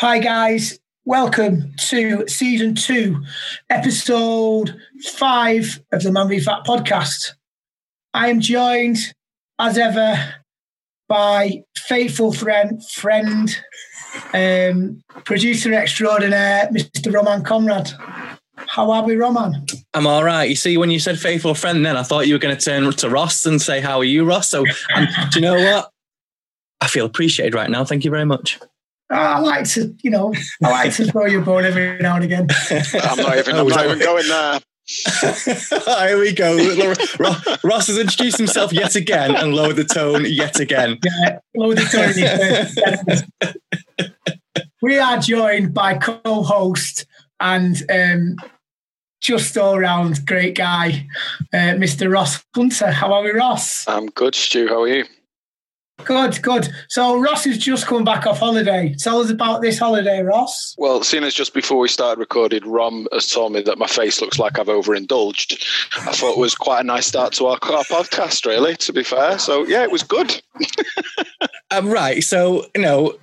Hi, guys. Welcome to season two, episode five of the Man v Fat podcast. I am joined, as ever, by faithful friend, friend um, producer extraordinaire, Mr. Roman Conrad. How are we, Roman? I'm all right. You see, when you said faithful friend, then I thought you were going to turn to Ross and say, How are you, Ross? So, um, do you know what? I feel appreciated right now. Thank you very much. I like to, you know, I like to throw your a bone every now and again. I'm not even, I'm not even going there. Here we go. Ross has introduced himself yet again and lowered the tone yet again. Yeah, lowered the tone. we are joined by co-host and um, just all round great guy, uh, Mr. Ross Hunter. How are we, Ross? I'm good, Stu. How are you? Good, good. So Ross has just come back off holiday. Tell us about this holiday, Ross. Well, seeing as just before we started recording, Rom has told me that my face looks like I've overindulged. I thought it was quite a nice start to our, our podcast, really, to be fair. So, yeah, it was good. um, right. So, you know,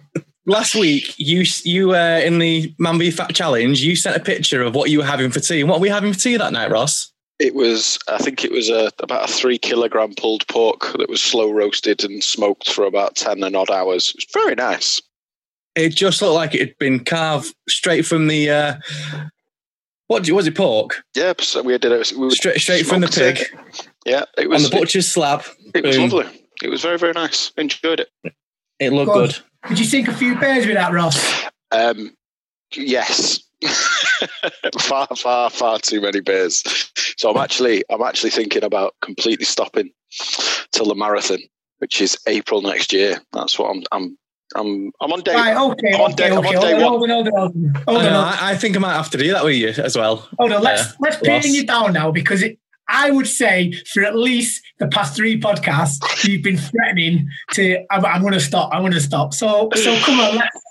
last week you you uh, in the Man v Fat Challenge, you sent a picture of what you were having for tea. And what were you having for tea that night, Ross? It was, I think it was a, about a three kilogram pulled pork that was slow roasted and smoked for about 10 and odd hours. It was very nice. It just looked like it had been carved straight from the, uh, what was it, pork? Yeah, so we did it. We straight straight from the pig. It. Yeah, it was. On the butcher's slab. It was Boom. lovely. It was very, very nice. Enjoyed it. It looked good. good. Did you sink a few beers with that, Ross? Um, yes. far, far, far too many beers. So I'm actually, I'm actually thinking about completely stopping till the marathon, which is April next year. That's what I'm, I'm I'm I'm on day. Right, okay, I'm on okay, day, okay. I'm on day hold on, hold on, hold on, hold on. I, I, think I might have to do that with you as well. Hold on, let's uh, let's pin you down now because it, I would say for at least the past three podcasts you've been threatening to. I'm, I'm going to stop. I'm going to stop. So so come on, let's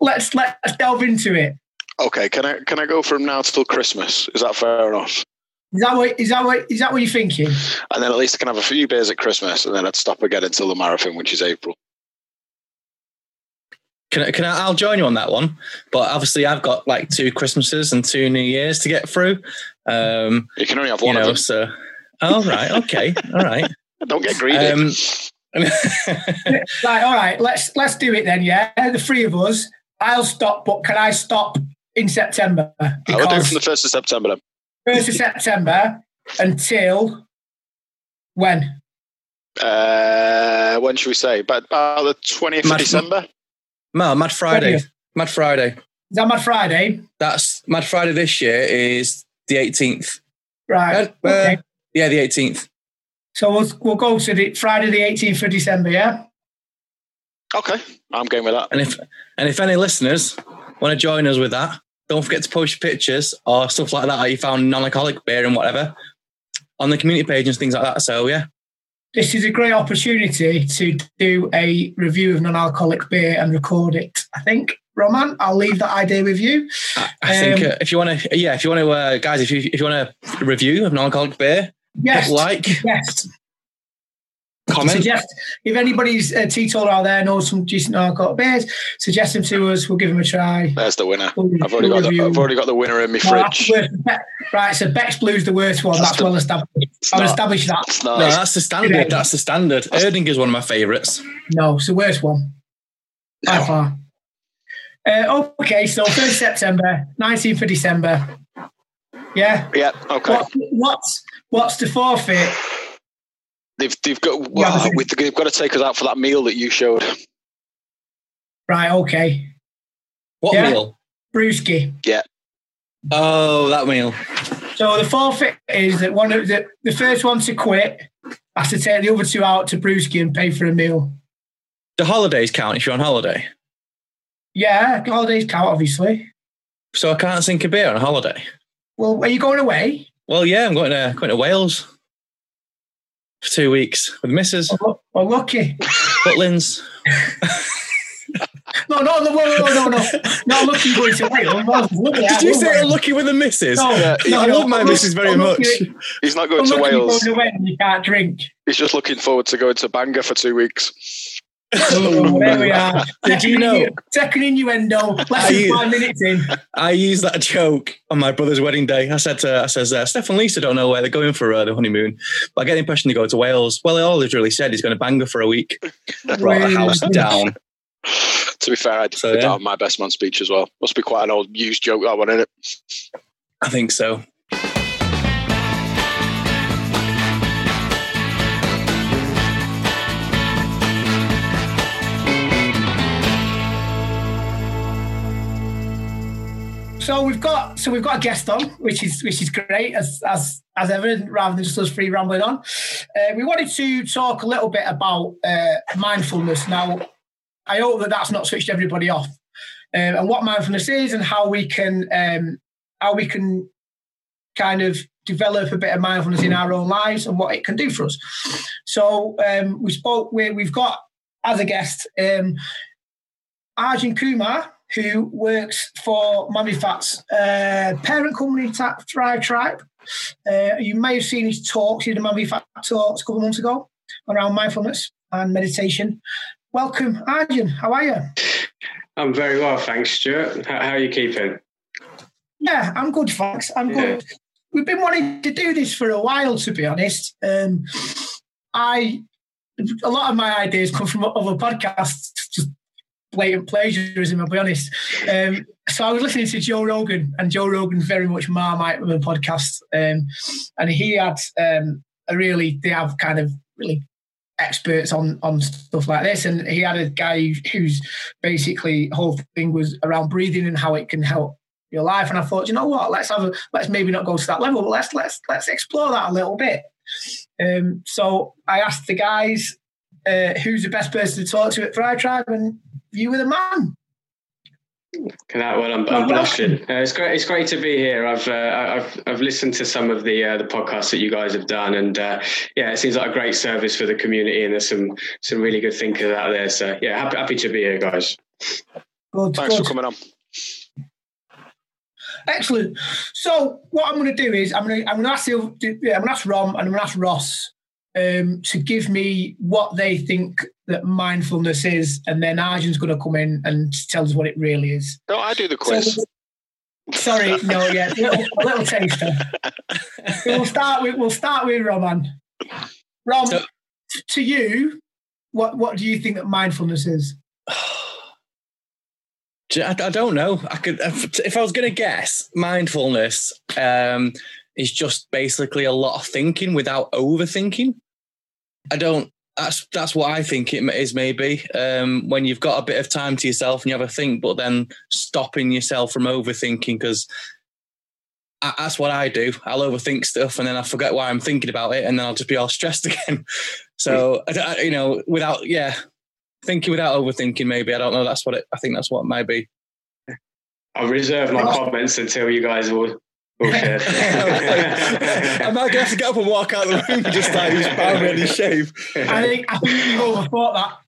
let's let's delve into it. Okay, can I can I go from now till Christmas? Is that fair enough? Is that what is that what is that what you're thinking? And then at least I can have a few beers at Christmas, and then I'd stop again until the marathon, which is April. Can I, can I, I'll join you on that one, but obviously I've got like two Christmases and two New Years to get through. Um, you can only have one you know, of them. So, oh right, okay, all right. Don't get greedy. Um, right, all right. Let's let's do it then. Yeah, the three of us. I'll stop, but can I stop in September? I will do it from the first of September. Then. First of September until when? Uh, when should we say? But about the twentieth of December. No, Mad Friday. 20th. Mad Friday. Is that Mad Friday? That's Mad Friday this year is the 18th. Right. Uh, okay. Yeah, the 18th. So we'll we'll go to the Friday the 18th of December, yeah? Okay. I'm going with that. And if and if any listeners want to join us with that, don't forget to post your pictures or stuff like that. You found non-alcoholic beer and whatever on the community page and things like that. So yeah. This is a great opportunity to do a review of non-alcoholic beer and record it. I think Roman, I'll leave that idea with you. I, I um, think uh, if you want to, yeah, if you want to, uh, guys, if you if you want a review of non-alcoholic beer, yes, like, yes, comment. Suggest if anybody's a teetotaler out there knows some decent alcoholic beers, suggest them to us. We'll give them a try. There's the winner. We'll, I've already got the, I've already got the winner in my fridge. right, so Beck's Blue's the worst one. That's, that's the, well established. I've established that. No, that's the standard. That's the standard. Erdinger is one of my favourites. No, it's the worst one by no. far. Uh, okay, so 1st September, 19th of December. Yeah. Yeah. Okay. What, what's what's the forfeit? They've they've got well, they've got to take us out for that meal that you showed. Right. Okay. What yeah? meal? Brewski. Yeah. Oh, that meal. So the forfeit is that one of the, the first one to quit has to take the other two out to Brewski and pay for a meal. Do holidays count if you're on holiday? Yeah, holidays count, obviously. So I can't sink a beer on a holiday. Well, are you going away? Well, yeah, I'm going to going to Wales for two weeks with Mrs. Oh, oh lucky. Butlins. no, no, no, no, no, no, not lucky going to Wales. Did you say lucky with the missus? No, yeah, no, I no, love my missus very much. He's not going to Wales. Going to you can't drink. He's just looking forward to going to Bangor for two weeks. Oh, there we are. Did you know? Second innuendo. Less than five minutes in. I used that joke on my brother's wedding day. I said to, I says, uh, Steph and Lisa don't know where they're going for uh, the honeymoon, but I get the impression they go to Wales. Well, all he's really said he's going to bang her for a week. Brought the house down. To be fair, I did So, that on my best man speech as well. Must be quite an old used joke that one, isn't it? I think so. So we've got so we've got a guest on, which is which is great as as as ever, rather than just us free rambling on. Uh, we wanted to talk a little bit about uh, mindfulness. Now, I hope that that's not switched everybody off, um, and what mindfulness is, and how we can um, how we can kind of develop a bit of mindfulness in our own lives and what it can do for us. So um, we spoke. We, we've got as a guest um, Arjun Kumar, who works for Man v Fat's uh, parent company, Thrive Tribe. Uh, you may have seen his talks, he did a Man v Fat talks a couple of months ago around mindfulness and meditation. Welcome, Arjun. How are you? I'm very well, thanks, Stuart. How, how are you keeping? Yeah, I'm good, thanks. I'm Yeah. good. We've been wanting to do this for a while, to be honest. Um, I a lot of my ideas come from other podcasts, just blatant plagiarism. I'll be honest. Um, so I was listening to Joe Rogan, and Joe Rogan's very much Marmite with a podcast, um, and he had um, a really they have kind of really experts on on stuff like this, and he had a guy who's basically whole thing was around breathing and how it can help your life. And I thought, you know what? Let's have a let's maybe not go to that level, but let's let's let's explore that a little bit. Um, so I asked the guys uh, who's the best person to talk to at Thrive Tribe, and you were the man. Can I, well, I'm, I'm blushing. Uh, it's great. It's great to be here. I've uh, I've I've listened to some of the uh, the podcasts that you guys have done, and uh, yeah, it seems like a great service for the community, and there's some some really good thinkers out there. So yeah, happy happy to be here, guys. Good, Thanks good. for coming on. Excellent. So what I'm going to do is I'm going to I'm going to ask you, yeah, I'm going to ask Rom and I'm going to ask Ross um, to give me what they think that mindfulness is, and then Arjun's going to come in and tell us what it really is. No, I do the quiz. So- sorry, no, yeah, little, little taster. we'll start with we'll start with Roman. Rom, So- to you, what what do you think that mindfulness is? I, I don't know. I could, if, if I was going to guess, mindfulness um, is just basically a lot of thinking without overthinking. I don't. That's that's what I think it is. Maybe um, when you've got a bit of time to yourself and you have a think, but then stopping yourself from overthinking because that's what I do. I'll overthink stuff and then I forget why I'm thinking about it, and then I'll just be all stressed again. So I- I- you know, without yeah, thinking without overthinking. Maybe I don't know. That's what it. I think that's what it might be. I'll reserve my comments until you guys will. Will share. I'm not gonna have to get up and walk out the room just like he's bound ready shave. I think I think you've overthought that.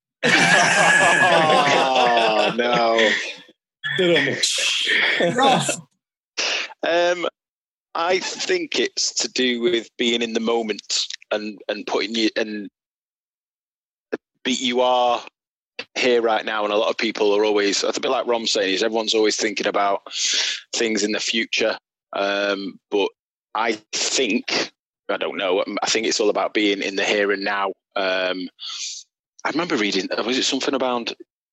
oh, no. Ross, Um, I think it's to do with being in the moment and and putting you and be you are here right now, and a lot of people are always. It's a bit like Rom saying is everyone's always thinking about things in the future, um, but I think I don't know. I think it's all about being in the here and now. Um, I remember reading. Was it something about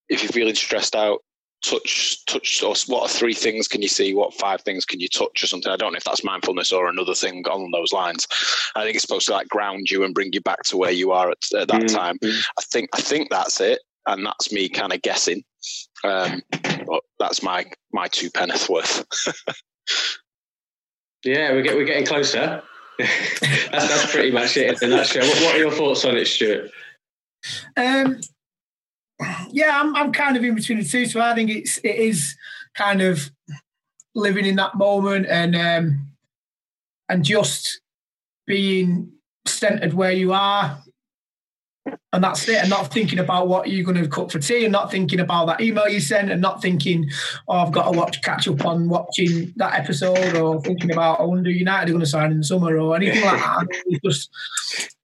if you're feeling stressed out, touch touch or what are three things can you see what five things can you touch or something i don't know if that's mindfulness or another thing on those lines i think it's supposed to like ground you and bring you back to where you are at, at that Mm, time mm. i think i think that's it and that's me kind of guessing um but that's my my two penneth worth Yeah, we're, get, we're getting closer. that's, that's pretty much it in a nutshell. What, what are your thoughts on it, Stuart? um, yeah, I'm I'm kind of in between the two. So I think it's it is kind of living in that moment and um, and just being centered where you are. And that's it, and not thinking about what you're going to cook for tea, and not thinking about that email you sent, and not thinking, oh, I've got to watch catch up on watching that episode, or thinking about, I wonder United are going to sign in the summer, or anything like that. It's just,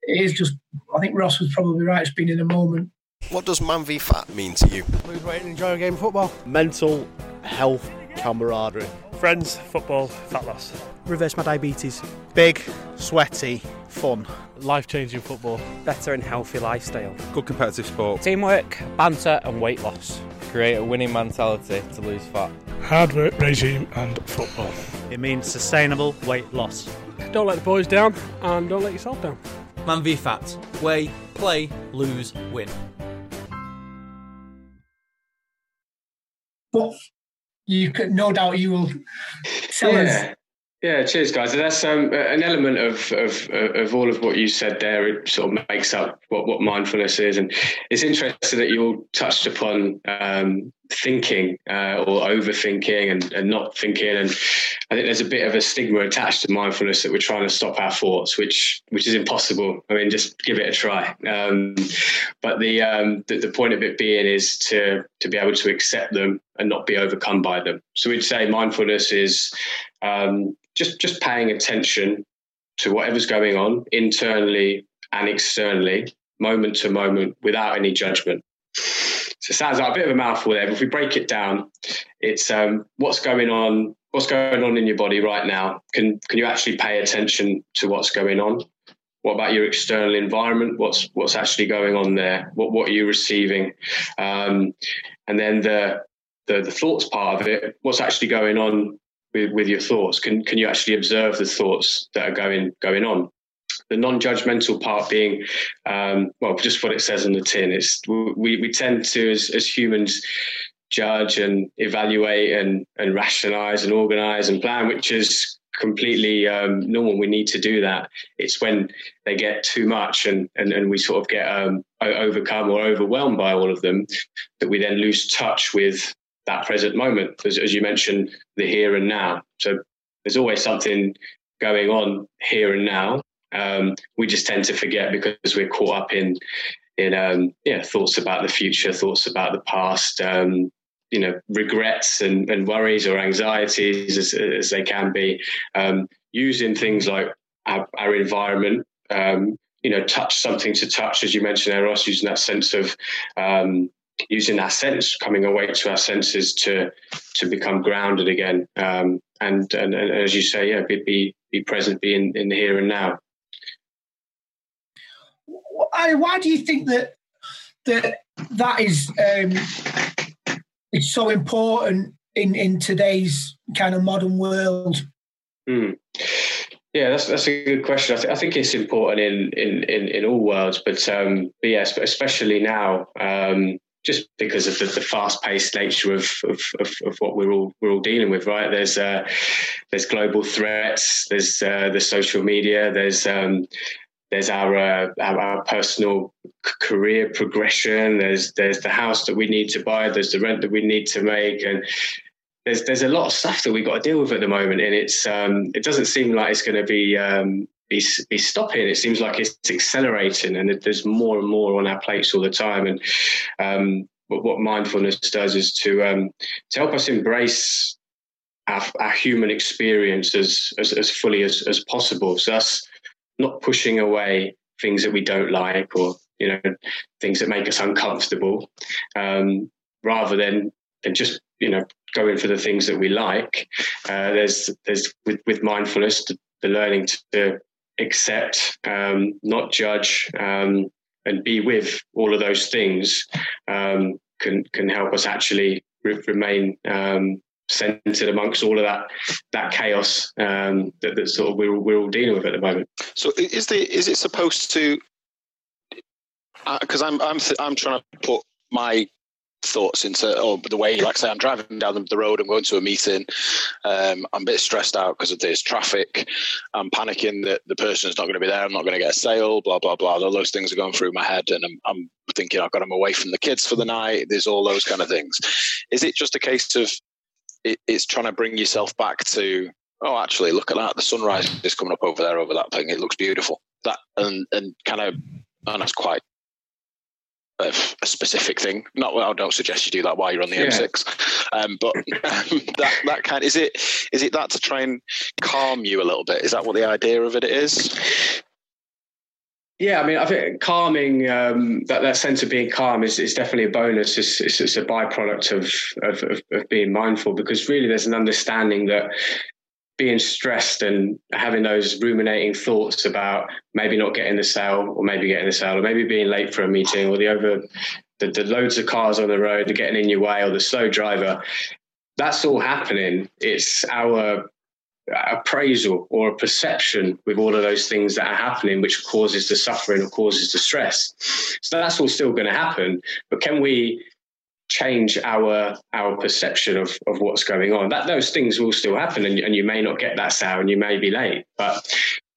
it is just. I think Ross was probably right. It's been in a moment. What does Man v Fat mean to you? Lose weight and enjoy a game of football. Mental health camaraderie. Friends, football, fat loss. Reverse my diabetes. Big, sweaty, fun. Life changing football. Better and healthy lifestyle. Good competitive sport. Teamwork, banter, and weight loss. Create a winning mentality to lose fat. Hard work regime and football. It means sustainable weight loss. Don't let the boys down and don't let yourself down. Man v Fat. Weigh, play, lose, win. But you could, no doubt, you will tell yeah. us. Yeah, cheers, guys. That's um, an element of, of of all of what you said there. It sort of makes up what, what mindfulness is, and it's interesting that you all touched upon um, thinking uh, or overthinking and, and not thinking. And I think there's a bit of a stigma attached to mindfulness that we're trying to stop our thoughts, which which is impossible. I mean, just give it a try. Um, but the, um, the the point of it being is to to be able to accept them and not be overcome by them. So we'd say mindfulness is um, just just paying attention to whatever's going on internally and externally, moment to moment, without any judgment. So it sounds like a bit of a mouthful there, but if we break it down, it's um, what's going on, what's going on in your body right now. Can can you actually pay attention to what's going on? What about your external environment? What's what's actually going on there? What what are you receiving? Um, and then the, the the thoughts part of it. What's actually going on with, with your thoughts? Can can you actually observe the thoughts that are going going on? The non-judgmental part being, um, well, just what it says on the tin. It's we we tend to as as humans judge and evaluate and and rationalize and organize and plan, which is completely um, normal. We need to do that. It's when they get too much and and, and we sort of get um, overcome or overwhelmed by all of them that we then lose touch with that present moment, as, as you mentioned, the here and now. So there's always something going on here and now. Um, we just tend to forget because we're caught up in in um, yeah thoughts about the future, thoughts about the past, um, you know, regrets and, and worries or anxieties as, as they can be. Um, using things like our, our environment, um, you know, touch something to touch, as you mentioned, Eros, using that sense of um, using our sense, coming away to our senses to to become grounded again, um, and, and, and as you say, yeah, be be, be present, be in, in the here and now. I, why do you think that that that is um, is so important in in today's kind of modern world? Mm. Yeah, that's that's a good question. I, th- I think it's important in, in, in, in all worlds, but um, but yes, especially now, um, just because of the, the fast-paced nature of, of, of, of, what we're all we're all dealing with. Right? There's uh, there's global threats. There's uh, the social media. There's um, there's our, uh, our, our personal career progression. There's there's the house that we need to buy. There's the rent that we need to make, and there's there's a lot of stuff that we've got to deal with at the moment, and it's um, it doesn't seem like it's going to be um, be, be stopping. It seems like it's accelerating, and there's more and more on our plates all the time. And um, what, mindfulness does is to um, to help us embrace our, our human experience as, as, as fully as, as possible. So that's not pushing away things that we don't like or you know things that make us uncomfortable, um, rather than than just you know going for the things that we like. Uh, there's there's with, with mindfulness the learning to accept, um, not judge, um, and be with all of those things um, can can help us actually re- remain um, centered amongst all of that that chaos um, that, that sort of we're we're all dealing with at the moment. So is the is it supposed to? Because uh, I'm I'm th- I'm trying to put my thoughts into oh the way like say I'm driving down the road I'm going to a meeting um, I'm a bit stressed out because of this traffic. I'm panicking that the person's not going to be there I'm not going to get a sale blah blah blah. All those things are going through my head and I'm, I'm thinking I've got them away from the kids for the night. There's all those kind of things. Is it just a case of it, it's trying to bring yourself back to oh actually look at that the sunrise is coming up over there over that thing. It looks beautiful. That and and kind of and that's quite a, a specific thing. Not I don't suggest you do that while you're on the yeah. M6, um, but um, that that kind is it. Is it that to try and calm you a little bit? Is that what the idea of it is? Yeah, I mean, I think calming um, that that sense of being calm is, is definitely a bonus. It's, it's, it's a byproduct of, of, of of being mindful because really there's an understanding that being stressed and having those ruminating thoughts about maybe not getting the sale or maybe getting the sale or maybe being late for a meeting or the over the, the loads of cars on the road are getting in your way or the slow driver that's all happening it's our appraisal or a perception with all of those things that are happening, which causes the suffering or causes the stress. So that's all still going to happen. But can we change our our perception of, of what's going on? That those things will still happen, and, and you may not get that sale, and you may be late. But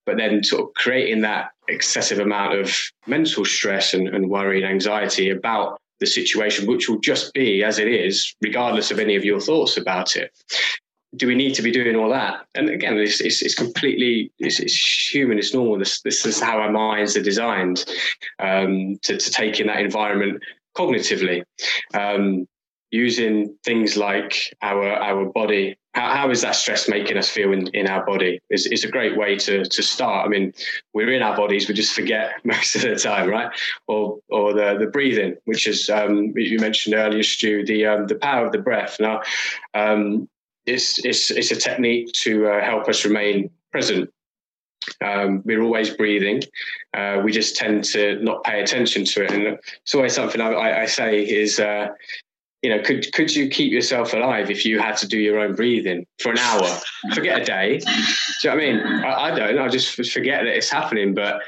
but then sort of creating that excessive amount of mental stress and, and worry and anxiety about the situation, which will just be as it is, regardless of any of your thoughts about it do we need to be doing all that? And again, it's, it's, it's completely it's, it's, human. It's normal. This this is how our minds are designed um, to to take in that environment cognitively, um, using things like our our body. How, how is that stress making us feel in, in our body? Is is a great way to to start. I mean, we're in our bodies, we just forget most of the time, right? Or or the the breathing, which is um, you mentioned earlier, Stu, the um, the power of the breath. Now, um, it's, it's, it's a technique to uh, help us remain present. Um, we're always breathing. Uh, we just tend to not pay attention to it. And it's always something I, I say is, uh, you know, could could you keep yourself alive if you had to do your own breathing for an hour? Forget a day. Do you know what I mean? I, I don't. I just forget that it's happening. But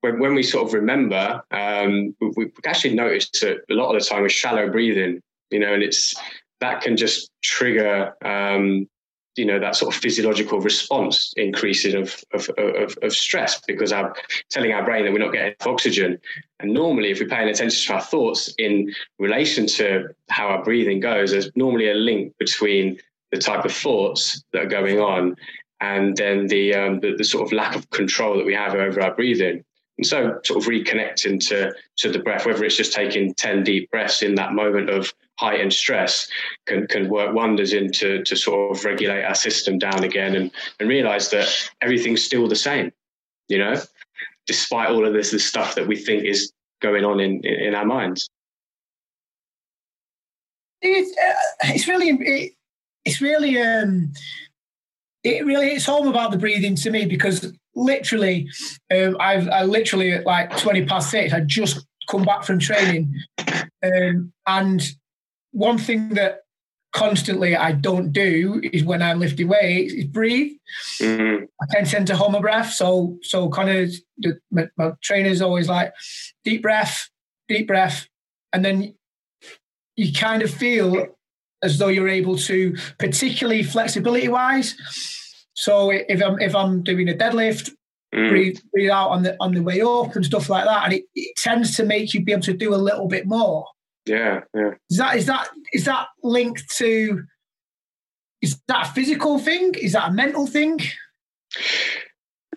when, when we sort of remember, um, we, we actually notice that a lot of the time we're shallow breathing. You know, and it's that can just trigger um, you know that sort of physiological response increasing of, of, of, of, stress because I'm telling our brain that we're not getting enough oxygen. And normally, if we're paying attention to our thoughts in relation to how our breathing goes, there's normally a link between the type of thoughts that are going on and then the, um, the, the sort of lack of control that we have over our breathing. And so, sort of reconnecting to to the breath, whether it's just taking ten deep breaths in that moment of heightened stress, can can work wonders into to sort of regulate our system down again, and and realize that everything's still the same, you know, despite all of this, the stuff that we think is going on in in, in our minds. It's, uh, it's really it, it's really um it really it's all about the breathing to me because literally, um, I've I literally at like twenty past six. I just come back from training, um, and one thing that constantly I don't do is when I'm lifting weights is breathe. Mm-hmm. I tend, tend to hold my breath, so so kind of the, my, my trainer's always like deep breath, deep breath, and then you kind of feel as though you're able to, particularly flexibility wise so if I'm if I'm doing a deadlift, mm. breathe, breathe out on the on the way up and stuff like that, and it, it tends to make you be able to do a little bit more. Yeah, yeah. Is that is that is that linked to? Is that a physical thing? Is that a mental thing?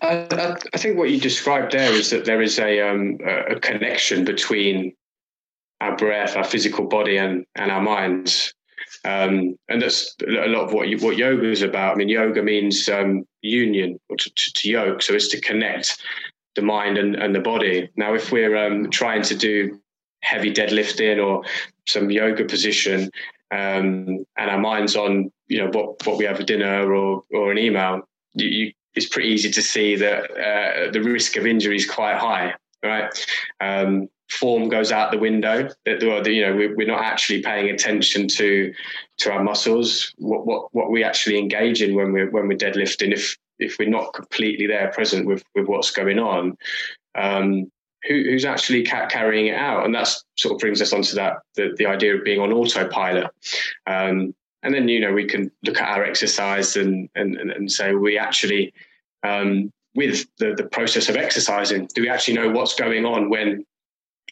I, I think what you described there is that there is a um, a connection between our breath, our physical body, and and our minds. Um, and that's a lot of what you, what yoga is about. I mean, yoga means um, union or to, to, to, yoke, so it's to connect the mind and, and the body. Now, if we're um, trying to do heavy deadlifting or some yoga position, um, and our mind's on you know what what we have for dinner or or an email, you, you, it's pretty easy to see that uh, the risk of injury is quite high, right? Um, form goes out the window. That you know we're not actually paying attention to to our muscles, what what what we actually engage in when we're when we're deadlifting. If if we're not completely there, present with with what's going on, um, who, who's actually ca- carrying it out? And that's sort of brings us onto that the, the idea of being on autopilot. Um, and then you know we can look at our exercise and and and say we actually um, with the, the process of exercising, do we actually know what's going on when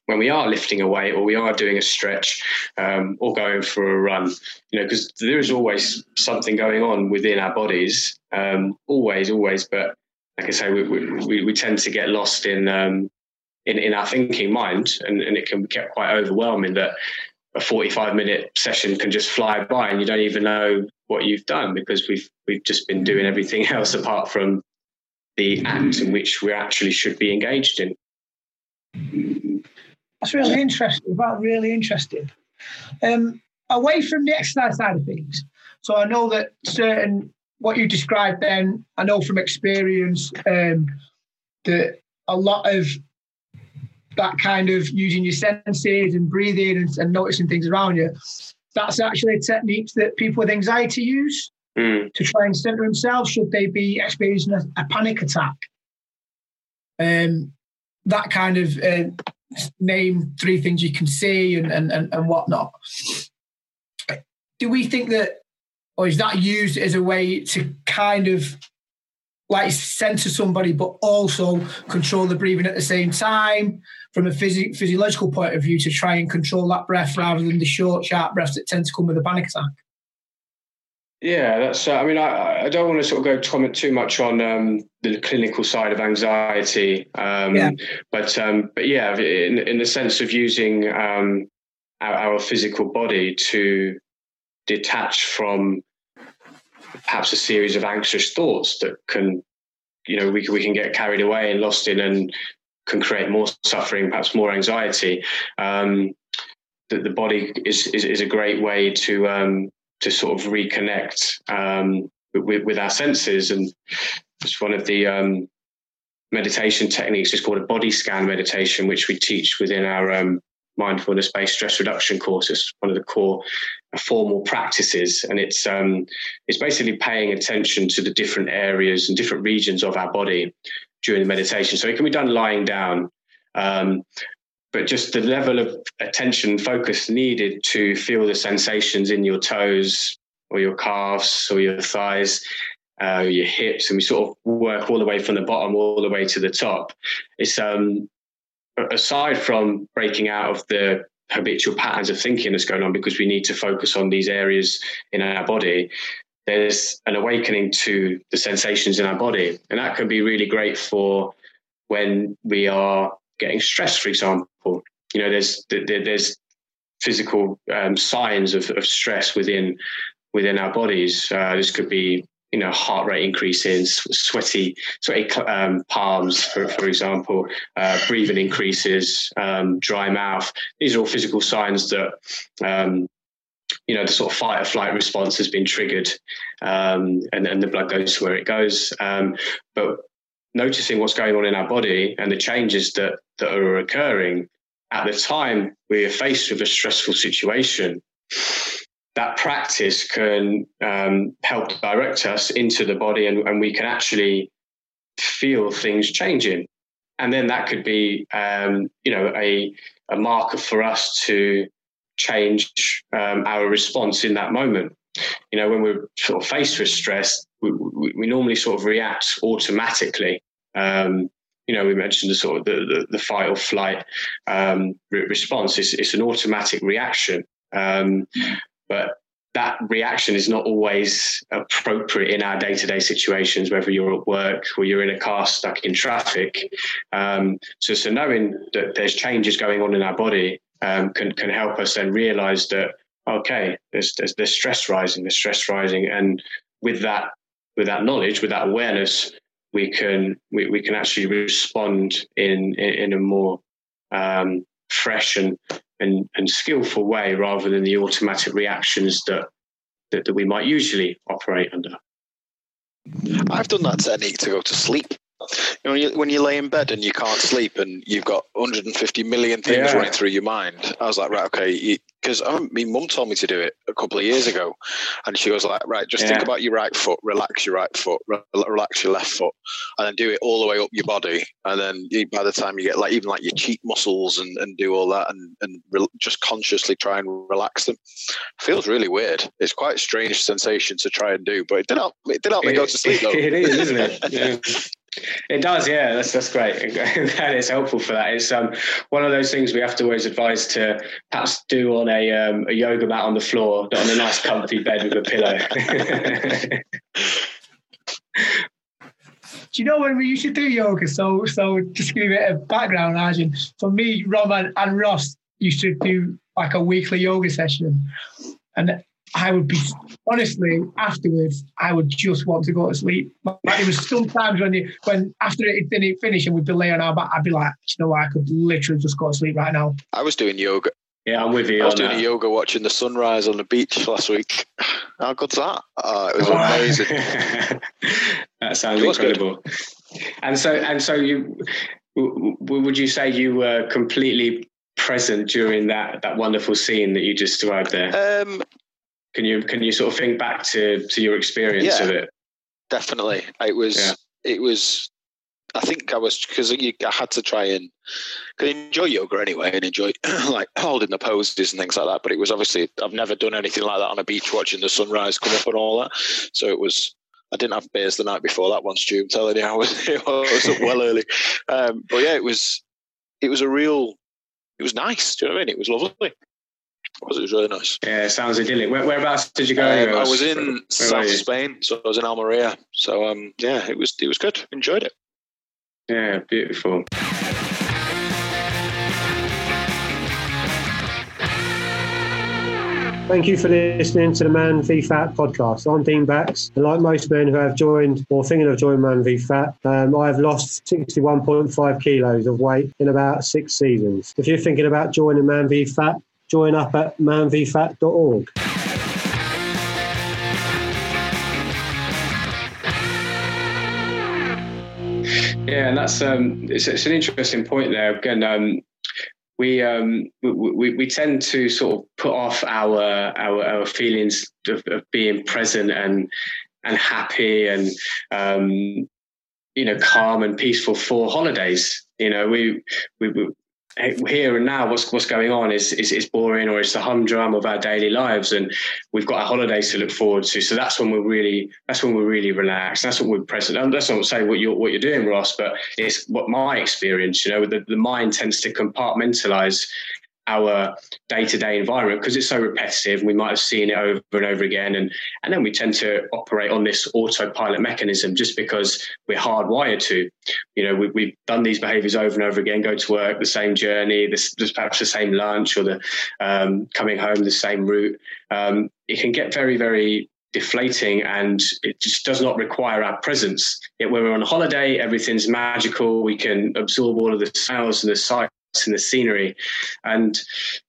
when we are lifting a weight or we are doing a stretch um, or going for a run, you know, because there is always something going on within our bodies, um, always, always. But like I say, we, we, we tend to get lost in, um, in, in our thinking mind, and, and it can get quite overwhelming that a 45 minute session can just fly by and you don't even know what you've done because we've we've just been doing everything else apart from the act in which we actually should be engaged in. That's really interesting. That's really interesting. Um, away from the exercise side of things, so I know that certain what you described then, I know from experience um, that a lot of that kind of using your senses and breathing and, and noticing things around you, that's actually techniques that people with anxiety use mm. to try and center themselves should they be experiencing a, a panic attack. Um, that kind of uh, name three things you can see and, and, and, and whatnot. Do we think that, or is that used as a way to kind of like center somebody, but also control the breathing at the same time from a physio- physiological point of view to try and control that breath rather than the short, sharp breaths that tend to come with a panic attack? Yeah, that's. Uh, I mean, I, I don't want to sort of go comment too much on um, the clinical side of anxiety, um, Yeah. but um, but yeah, in in the sense of using um, our, our physical body to detach from perhaps a series of anxious thoughts that can, you know, we can, we can get carried away and lost in and can create more suffering, perhaps more anxiety. Um, that the body is, is is a great way to um, to sort of reconnect um, with, with our senses. And it's one of the um, meditation techniques is called a body scan meditation, which we teach within our um, mindfulness based stress reduction course. It's one of the core uh, formal practices. And it's, um, it's basically paying attention to the different areas and different regions of our body during the meditation. So it can be done lying down. Um, but just the level of attention focus needed to feel the sensations in your toes or your calves or your thighs uh, your hips and we sort of work all the way from the bottom all the way to the top it's um aside from breaking out of the habitual patterns of thinking that's going on because we need to focus on these areas in our body there's an awakening to the sensations in our body. And that can be really great for when we are getting stressed for example. You know there's there's physical um, signs of, of stress within within our bodies. Uh, this could be you know heart rate increases sweaty sweaty um, palms for, for example uh, breathing increases um, dry mouth. These are all physical signs that um, you know the sort of fight or flight response has been triggered um, and then the blood goes to where it goes um, but noticing what's going on in our body and the changes that that are occurring at the time we are faced with a stressful situation, that practice can um, help direct us into the body and, and, we can actually feel things changing. And then that could be, um, you know, a, a marker for us to change um, our response in that moment. You know, when we're sort of faced with stress, we, we, we normally sort of react automatically. Um, you know, we mentioned the sort of the, the, the fight or flight um, response. It's, it's, an automatic reaction, um, but that reaction is not always appropriate in our day-to-day situations, whether you're at work or you're in a car stuck in traffic. Um, so, so knowing that there's changes going on in our body um, can can help us then realise that okay, there's, there's there's stress rising, there's stress rising, and with that with that knowledge, with that awareness, we can we, we can actually respond in in, in a more um, fresh and, and and skillful way rather than the automatic reactions that, that that we might usually operate under. I've done that technique to go to sleep. You know, when you, when you lay in bed and you can't sleep and you've got 150 million things Yeah. running through your mind, I was like, right, okay, because I um, my mum told me to do it a couple of years ago, and she was like, right, just think about your right foot, relax your right foot, re- relax your left foot, and then do it all the way up your body, and then you, by the time you get like even like your cheek muscles and, and do all that, and and re- just consciously try and relax them, feels really weird. It's quite a strange sensation to try and do, but it did help. It did help me go to sleep though. it is, isn't it? Yeah. It does, yeah. That's that's great, and it's helpful for that. It's um, one of those things we have to always advise to perhaps do on a um, a yoga mat on the floor, not on a nice comfy bed with a pillow. Do you know when we used to do yoga? So, so just give you a bit of background, Arjun. For me, Rob and, and Ross used to do like a weekly yoga session, and I would be honestly afterwards. I would just want to go to sleep. Like it was sometimes when you when after it didn't finish and we'd be laying on our back, I'd be like, you know what, I could literally just go to sleep right now. I was doing yoga. Yeah, I'm with you. I was on doing that. yoga watching the sunrise on the beach last week. How good's that? Oh, it was amazing. that sounds It good. incredible. And so, and so, you w- w- would you say you were completely present during that that wonderful scene that you just described there? Um, can you can you sort of think back to to your experience Yeah. of it? definitely. It was. Yeah. It was. I think I was because I had to try and could enjoy yoga anyway and enjoy like holding the poses and things like that. But it was obviously I've never done anything like that on a beach watching the sunrise come up and all that. So it was. I didn't have beers the night before that one, Stu. I'm telling you, I was, I was up well early. Um, but yeah, it was. It was a real. It was nice. Do you know what I mean? It was lovely. It was, it was really nice. Yeah, it sounds idyllic. Where, whereabouts did you go? Um. I was in where South? Spain, so I was in Almeria. So um, yeah, it was it was good. Enjoyed it. Yeah, beautiful. Thank you for listening to the Man v Fat podcast. I'm Dean Bax, and like most men who have joined or thinking of joining Man v Fat, um, I've lost 61.5 kilos of weight in about six seasons. If you're thinking about joining Man v Fat, join up at manvfat.org. Yeah, and that's um, it's, it's an interesting point there. Again, um, we, um, we we tend to sort of put off our our, our feelings of, of being present and and happy and um, you know calm and peaceful for holidays. You know, we we. We here and now, what's what's going on is, is is boring, or it's the humdrum of our daily lives, and we've got our holidays to look forward to. So that's when we're really that's when we're really relaxed. That's what we're present. And that's not saying what you're what you're doing, Ross, but it's what my experience. You know, the, the mind tends to compartmentalize our day-to-day environment because it's so repetitive. We might have seen it over and over again and and then we tend to operate on this autopilot mechanism just because we're hardwired to. You know we, we've done these behaviors over and over again go to work the same journey this, this perhaps the same lunch or the um, coming home the same route. Um, it can get very very deflating and it just does not require our presence. Yet when we're on holiday everything's magical. We can absorb all of the smells and the sights and the scenery. And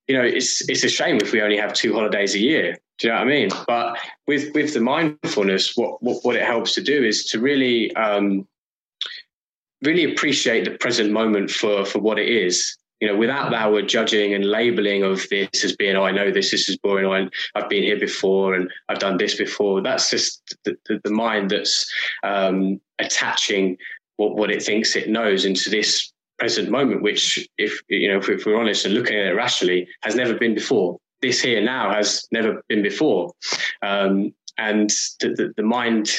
you know, it's it's a shame if we only have two holidays a year. Do you know what I mean? But with with the mindfulness, what what, what it helps to do is to really um, really appreciate the present moment for for what it is. You know, without our judging and labeling of this as being, oh, I know this, this is boring, or I've been here before and I've done this before. That's just the, the, the mind that's um, attaching what, what it thinks it knows into this present moment, which, if you know, if, if we're honest and looking at it rationally, has never been before. This here now has never been before, um, and the, the, the mind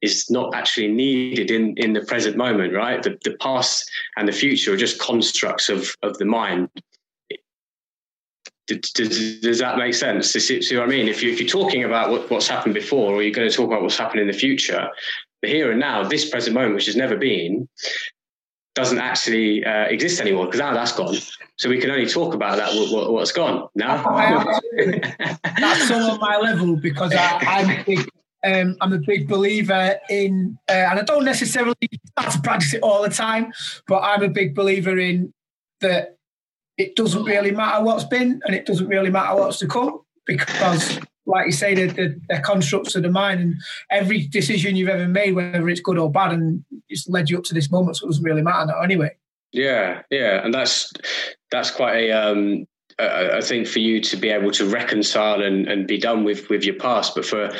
is not actually needed in in the present moment. Right, the, the past and the future are just constructs of of the mind. Does, does, that make sense? See, see what I mean? If, you, if you're talking about what, what's happened before, or you're going to talk about what's happening in the future, the here and now, this present moment, which has never been, doesn't actually uh, exist anymore because now that's gone. So we can only talk about that what, what, what's gone now. That's all on my level because I, I'm a big, um, I'm a big believer in, uh, and I don't necessarily have to practice it all the time, but I'm a big believer in that it doesn't really matter what's been and it doesn't really matter what's to come because, like you say, they're constructs of the mind, and every decision you've ever made, whether it's good or bad, and it's led you up to this moment, so it doesn't really matter now anyway. Yeah, yeah, and that's that's quite a. Um, I think for you to be able to reconcile and, and be done with with your past, but for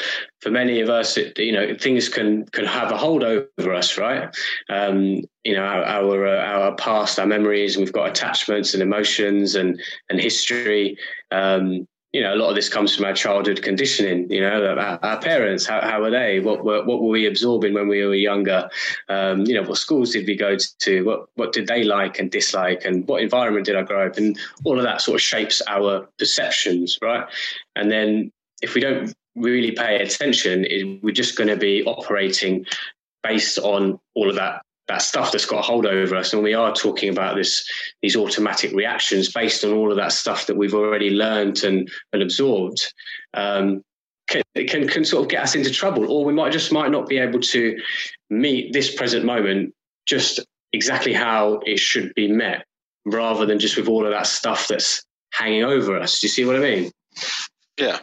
for many of us, it, you know, things can can have a hold over us, right? Um, you know, our our, uh, our past, our memories, we've got attachments and emotions and and history. Um, you know, a lot of this comes from our childhood conditioning. You know, our, our parents, how, how were they? What were what were we absorbing when we were younger? Um, you know, what schools did we go to? What what did they like and dislike? And what environment did I grow up in? All of that sort of shapes our perceptions, right? And then if we don't really pay attention, it, we're just going to be operating based on all of that that stuff that's got a hold over us. And we are talking about this these automatic reactions based on all of that stuff that we've already learned and, and absorbed. Um, can, can can sort of get us into trouble, or we might just might not be able to meet this present moment just exactly how it should be met, rather than just with all of that stuff that's hanging over us. Do you see what I mean? Yeah.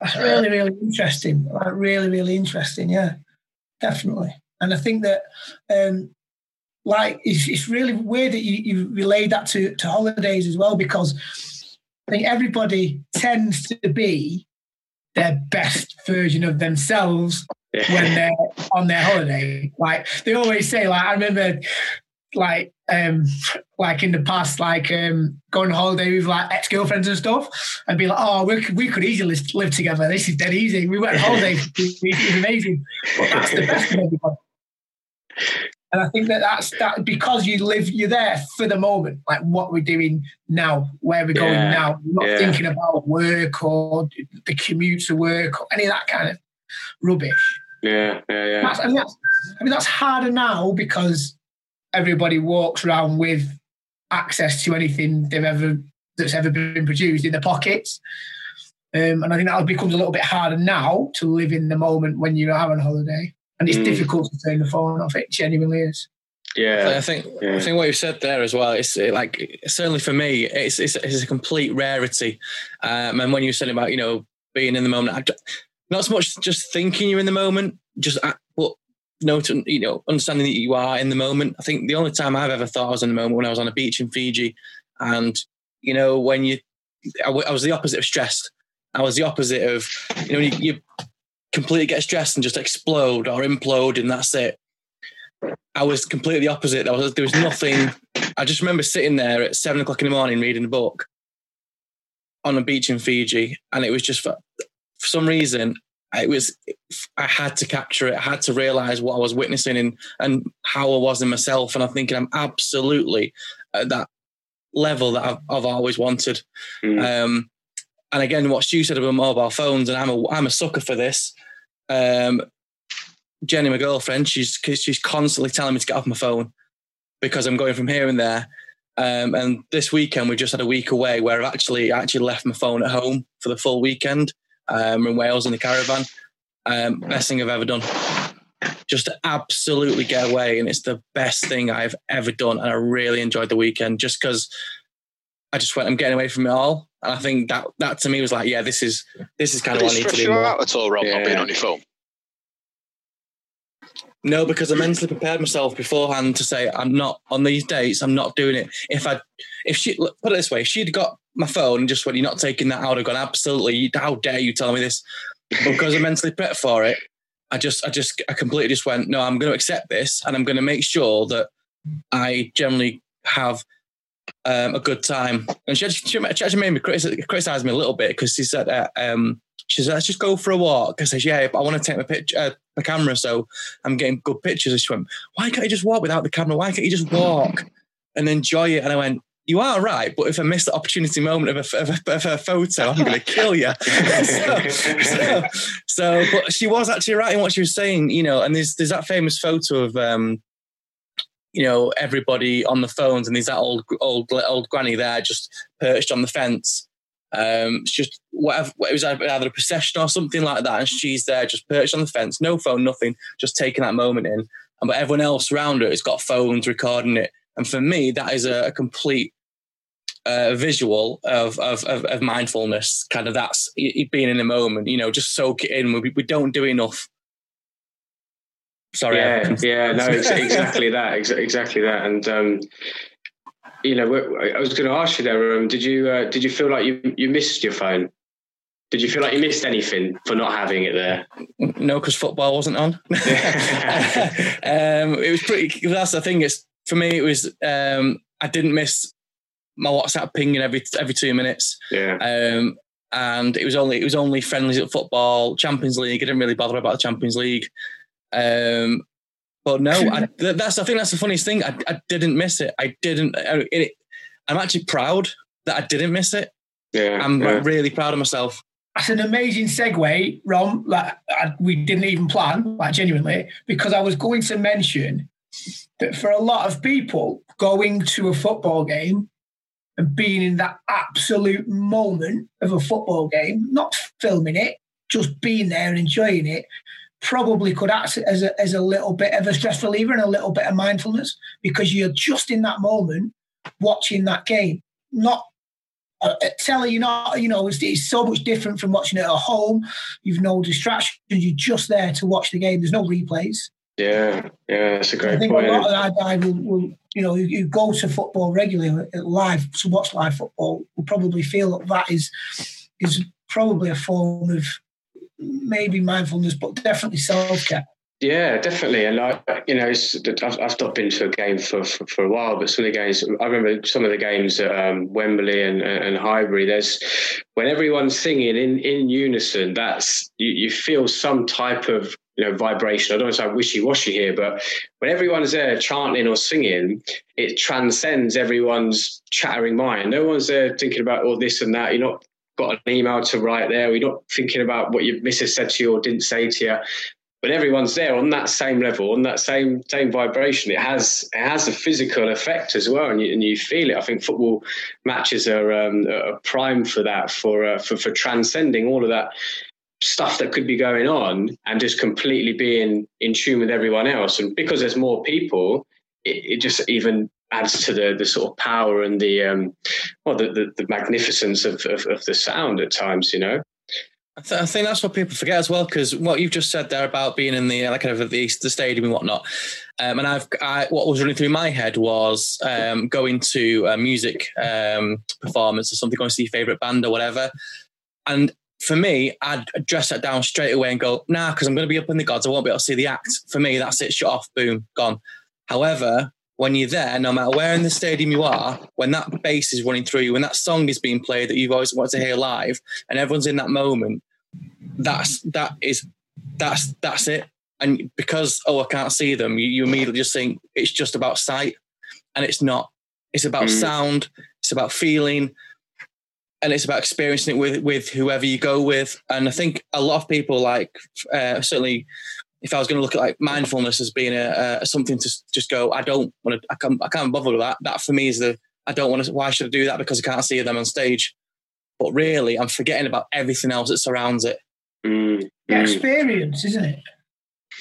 That's really, really interesting. Like really, really interesting. Yeah, definitely. And I think that, um, like, it's, it's really weird that you, you relayed that to, to holidays as well, because I think everybody tends to be their best version of themselves yeah. when they're on their holiday. Like they always say, like I remember like um like in the past like um going on holiday with like ex-girlfriends and stuff and be like oh we could, we could easily live together. This is dead easy. We went on holiday. It's amazing. But that's the best of everybody and I think that that's that because you live, you're there for the moment. Like what we're doing now, where we're going yeah, now. You're not yeah. thinking about work or the commute to work or any of that kind of rubbish. Yeah, yeah, yeah. That's, I, mean, that's, I mean, that's harder now because everybody walks around with access to anything they've ever that's ever been produced in their pockets. Um, and I think that becomes a little bit harder now to live in the moment when you're on holiday, and it's mm. difficult to turn the phone off. It genuinely is. Yeah, I think yeah. I think what you said there as well. It's like certainly for me, it's it's, it's a complete rarity. Um, and when you said about you know being in the moment, not so much just thinking you're in the moment, just but know to, you know understanding that you are in the moment. I think the only time I've ever thought I was in the moment when I was on a beach in Fiji, and you know when you, I, I was the opposite of stressed. I was the opposite of you know you, you completely get stressed and just explode or implode and that's it. I was completely opposite. Was there was nothing. I just remember sitting there at seven o'clock in the morning reading a book on a beach in Fiji, and it was just for, for some reason it was I had to capture it. I had to realize what I was witnessing and and how I was in myself. And I'm thinking I'm absolutely at that level that I've, I've always wanted. Mm. Um, and again, what Stu said about mobile phones, and I'm a I'm a sucker for this. Um, Jenny, my girlfriend, she's she's constantly telling me to get off my phone because I'm going from here and there. Um, and this weekend we just had a week away where I've actually actually left my phone at home for the full weekend um, in Wales in the caravan. Um, best thing I've ever done. Just to absolutely get away, and it's the best thing I've ever done. And I really enjoyed the weekend just because I just went. I'm getting away from it all, and I think that that to me was like, yeah, this is this is kind of what I need to do. more. out at all, Rob? Yeah. Not being on your phone. No, because I mentally prepared myself beforehand to say I'm not on these dates. I'm not doing it. If I, if she put it this way, if she'd got my phone and just went, "You're not taking that out," I've gone, "Absolutely! How dare you tell me this?" because I mentally prepped for it, I just, I just, I completely just went, "No, I'm going to accept this, and I'm going to make sure that I generally have." Um, a good time, and she actually, she actually made me criticize me a little bit because she said, uh, um, she said, let's just go for a walk. I said, yeah, but I want to take my picture, uh, my camera, so I'm getting good pictures. And she went, why can't you just walk without the camera? Why can't you just walk and enjoy it? And I went, you are right, but if I miss the opportunity moment of a, of a, of a photo, I'm going to kill you. so, so, so, but she was actually right in what she was saying, you know, and there's, there's that famous photo of, um, you know, everybody on the phones and there's that old, old, old granny there just perched on the fence um, it's just whatever it was either a procession or something like that, and she's there just perched on the fence, no phone, nothing, just taking that moment in. And but everyone else around her has got phones recording it. And for me, that is a, a complete uh, visual of, of, of of mindfulness. Kind of that's being in the moment. You know, just soak it in. We, we don't do enough. Sorry. Yeah, yeah, no, exactly that, exactly that, and um, you know, I was going to ask you there. Um, did you uh, did you feel like you you missed your phone? Did you feel like you missed anything for not having it there? No, because football wasn't on. um, it was pretty. That's the thing. It's for me. It was. Um, I didn't miss my WhatsApp pinging every every two minutes. Yeah. Um, and it was only it was only friendlies at football, Champions League. I didn't really bother about the Champions League. Um, but no, I, that's I think that's the funniest thing. I, I didn't miss it. I didn't. It, I'm actually proud that I didn't miss it. Yeah, I'm yeah. really proud of myself. That's an amazing segue, Rom. Like I, we didn't even plan, like genuinely, because I was going to mention that for a lot of people, going to a football game and being in that absolute moment of a football game, not filming it, just being there and enjoying it probably could act as a, as a little bit of a stress reliever and a little bit of mindfulness because you're just in that moment watching that game, not uh, telling you not, you know, it's, it's, so much different from watching it at home. You've no distractions. You're just there to watch the game. There's no replays. Yeah, yeah, that's a great I think point. A lot of that guy will, will, you know, you go to football regularly uh, live to watch live football will probably feel that that is is probably a form of maybe mindfulness, but definitely self care. Yeah, definitely. And like you know, I've, I've not been to a game for, for, for a while, but some of the games I remember some of the games at um, Wembley and, and Highbury. There's when everyone's singing in in unison. That's you, you feel some type of you know vibration. I don't want to say wishy washy here, but when everyone's there chanting or singing, it transcends everyone's chattering mind. No one's there thinking about all this and that. You're not got an email to write there. We're not thinking about what your missus said to you or didn't say to you. But everyone's there on that same level, on that same same vibration. It has it has a physical effect as well, and you, and you feel it. I think football matches are um, a prime for that, for, uh, for for transcending all of that stuff that could be going on and just completely being in tune with everyone else. And because there's more people, it, it just even adds to the the sort of power and the um, well the, the, the magnificence of, of, of the sound at times. You know. I, th- I, think that's what people forget as well, because what you've just said there about being in the like kind of the, the stadium and whatnot, um, and I've I, what was running through my head was um, going to a music um, performance or something, going to see your favorite band or whatever, and for me, I'd dress that down straight away and go, nah, because I'm going to be up in the gods. I won't be able to see the act. For me, that's it. Shut off, boom, gone. However, when you're there, no matter where in the stadium you are, when that bass is running through you, when that song is being played that you've always wanted to hear live, and everyone's in that moment, that's that is that's that's it. And because oh I can't see them, you, you immediately just think it's just about sight, and it's not. It's about mm. sound. It's about feeling, and it's about experiencing it with with whoever you go with. And I think a lot of people like uh, certainly if I was going to look at like mindfulness as being a, a something to just go, I don't want to, I can't, I can't bother with that. That for me is the, I don't want to, why should I do that? Because I can't see them on stage. But really, I'm forgetting about everything else that surrounds it. Mm, mm. Experience, isn't it?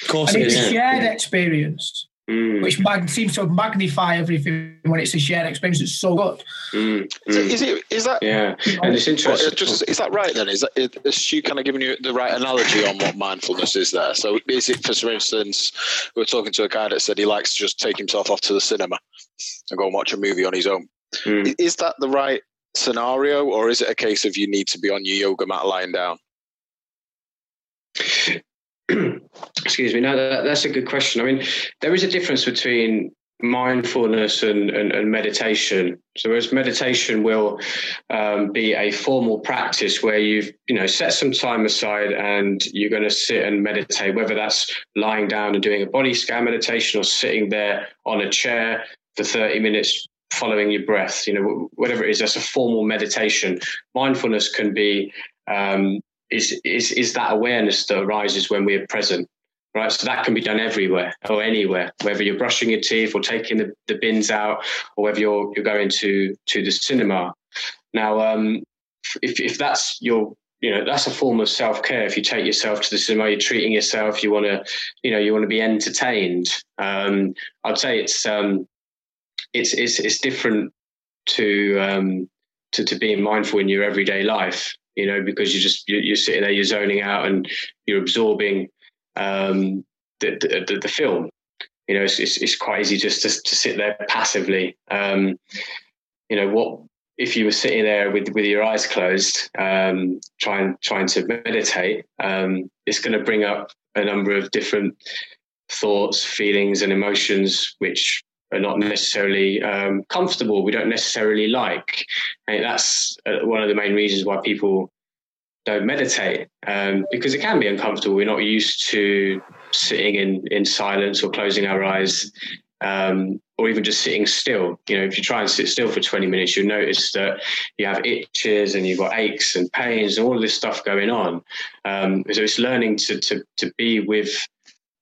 Of course, and it it's is. a shared experience. Mm. Which mag- seems to magnify everything when it's a shared experience. It's so good. Mm. Is, it, is, it, is that yeah? And it's interesting. Just, is that right then? Is that is she kind of giving you the right analogy on what mindfulness is there? So is it, for, for instance, we are talking to a guy that said he likes to just take himself off to the cinema and go and watch a movie on his own. Mm. Is that the right scenario, or is it a case of you need to be on your yoga mat lying down? Excuse me. No, that, that's a good question. I mean, there is a difference between mindfulness and, and, and meditation. So, whereas meditation will um, be a formal practice where you've you know set some time aside and you're going to sit and meditate, whether that's lying down and doing a body scan meditation or sitting there on a chair for 30 minutes following your breath. You know, whatever it is, that's a formal meditation. Mindfulness can be um, is, is, is that awareness that arises when we're present. Right. So that can be done everywhere or anywhere, whether you're brushing your teeth or taking the, the bins out or whether you're, you're going to, to the cinema. Now, um, if, if that's your you know that's a form of self-care if you take yourself to the cinema you're treating yourself you want to you know you want to be entertained um, i'd say it's um, it's it's it's different to um, to to being mindful in your everyday life you know, because you're just you're, sitting there, you're zoning out, and you're absorbing um, the, the, the film. You know, it's, it's, it's quite easy just to, to sit there passively. Um, you know, what if you were sitting there with with your eyes closed, um, trying trying to meditate? Um, it's going to bring up a number of different thoughts, feelings, and emotions, which are not necessarily um, comfortable, we don't necessarily like. And that's uh, one of the main reasons why people don't meditate um, because it can be uncomfortable. We're not used to sitting in, in silence or closing our eyes um, or even just sitting still. You know, if you try and sit still for 20 minutes, you'll notice that you have itches and you've got aches and pains and all of this stuff going on. Um, so it's learning to, to, to be with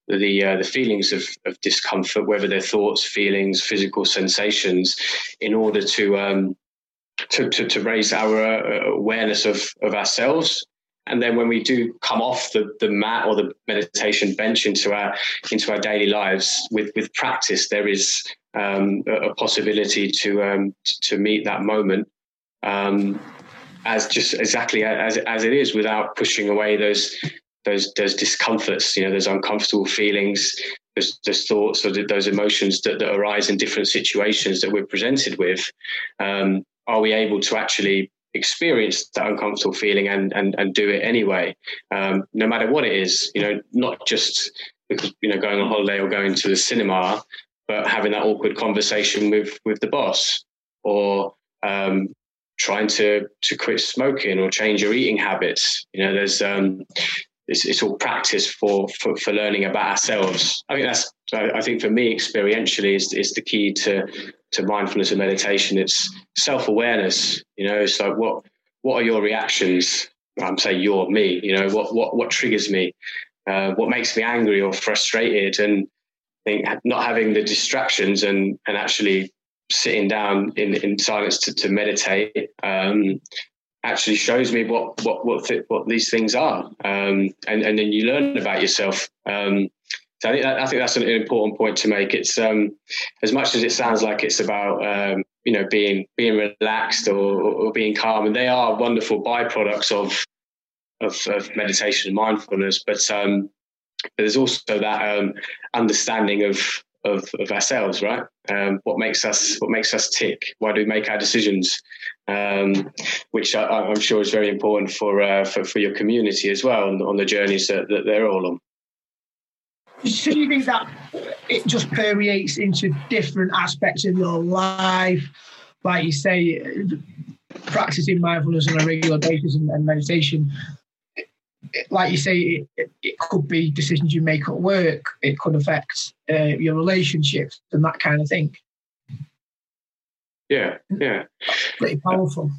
the uh, the feelings of, of discomfort, whether they're thoughts, feelings, physical sensations, in order to um, to, to, to raise our uh, awareness of of ourselves. And then when we do come off the, the mat or the meditation bench into our into our daily lives with with practice, there is um, a, a, possibility to um, to meet that moment um, as just exactly as as it is without pushing away those those those discomforts, you know, those uncomfortable feelings, those, those thoughts or those emotions that, that arise in different situations that we're presented with. Um, are we able to actually experience that uncomfortable feeling and and and do it anyway, um, no matter what it is. You know, not just because you know going on holiday or going to the cinema, but having that awkward conversation with with the boss or um, trying to to quit smoking or change your eating habits. You know, there's um, it's, it's all practice for, for for learning about ourselves. I think that's I think for me experientially is is the key to to mindfulness and meditation. It's self awareness. You know, it's like what what are your reactions? I'm saying you're me. You know, what what what triggers me? Uh, what makes me angry or frustrated? And I think not having the distractions and and actually sitting down in in silence to, to meditate um, actually shows me what what what what these things are, um, and and then you learn about yourself. Um, so I think that, I think that's an important point to make. It's um, as much as it sounds like it's about um, you know being being relaxed or, or, being calm, and they are wonderful byproducts of of, of meditation and mindfulness. But um, but there's also that um, understanding of, of of ourselves, right? Um, what makes us what makes us tick? Why do we make our decisions? Um, which I, am sure is very important for, uh, for for your community as well on, on the journeys that, that they're all on. So you think that it just permeates into different aspects of your life, like you say, practicing mindfulness on a regular basis and, and meditation. Like you say, it, it, could be decisions you make at work. It could affect uh, your relationships and that kind of thing. Yeah, yeah, pretty powerful.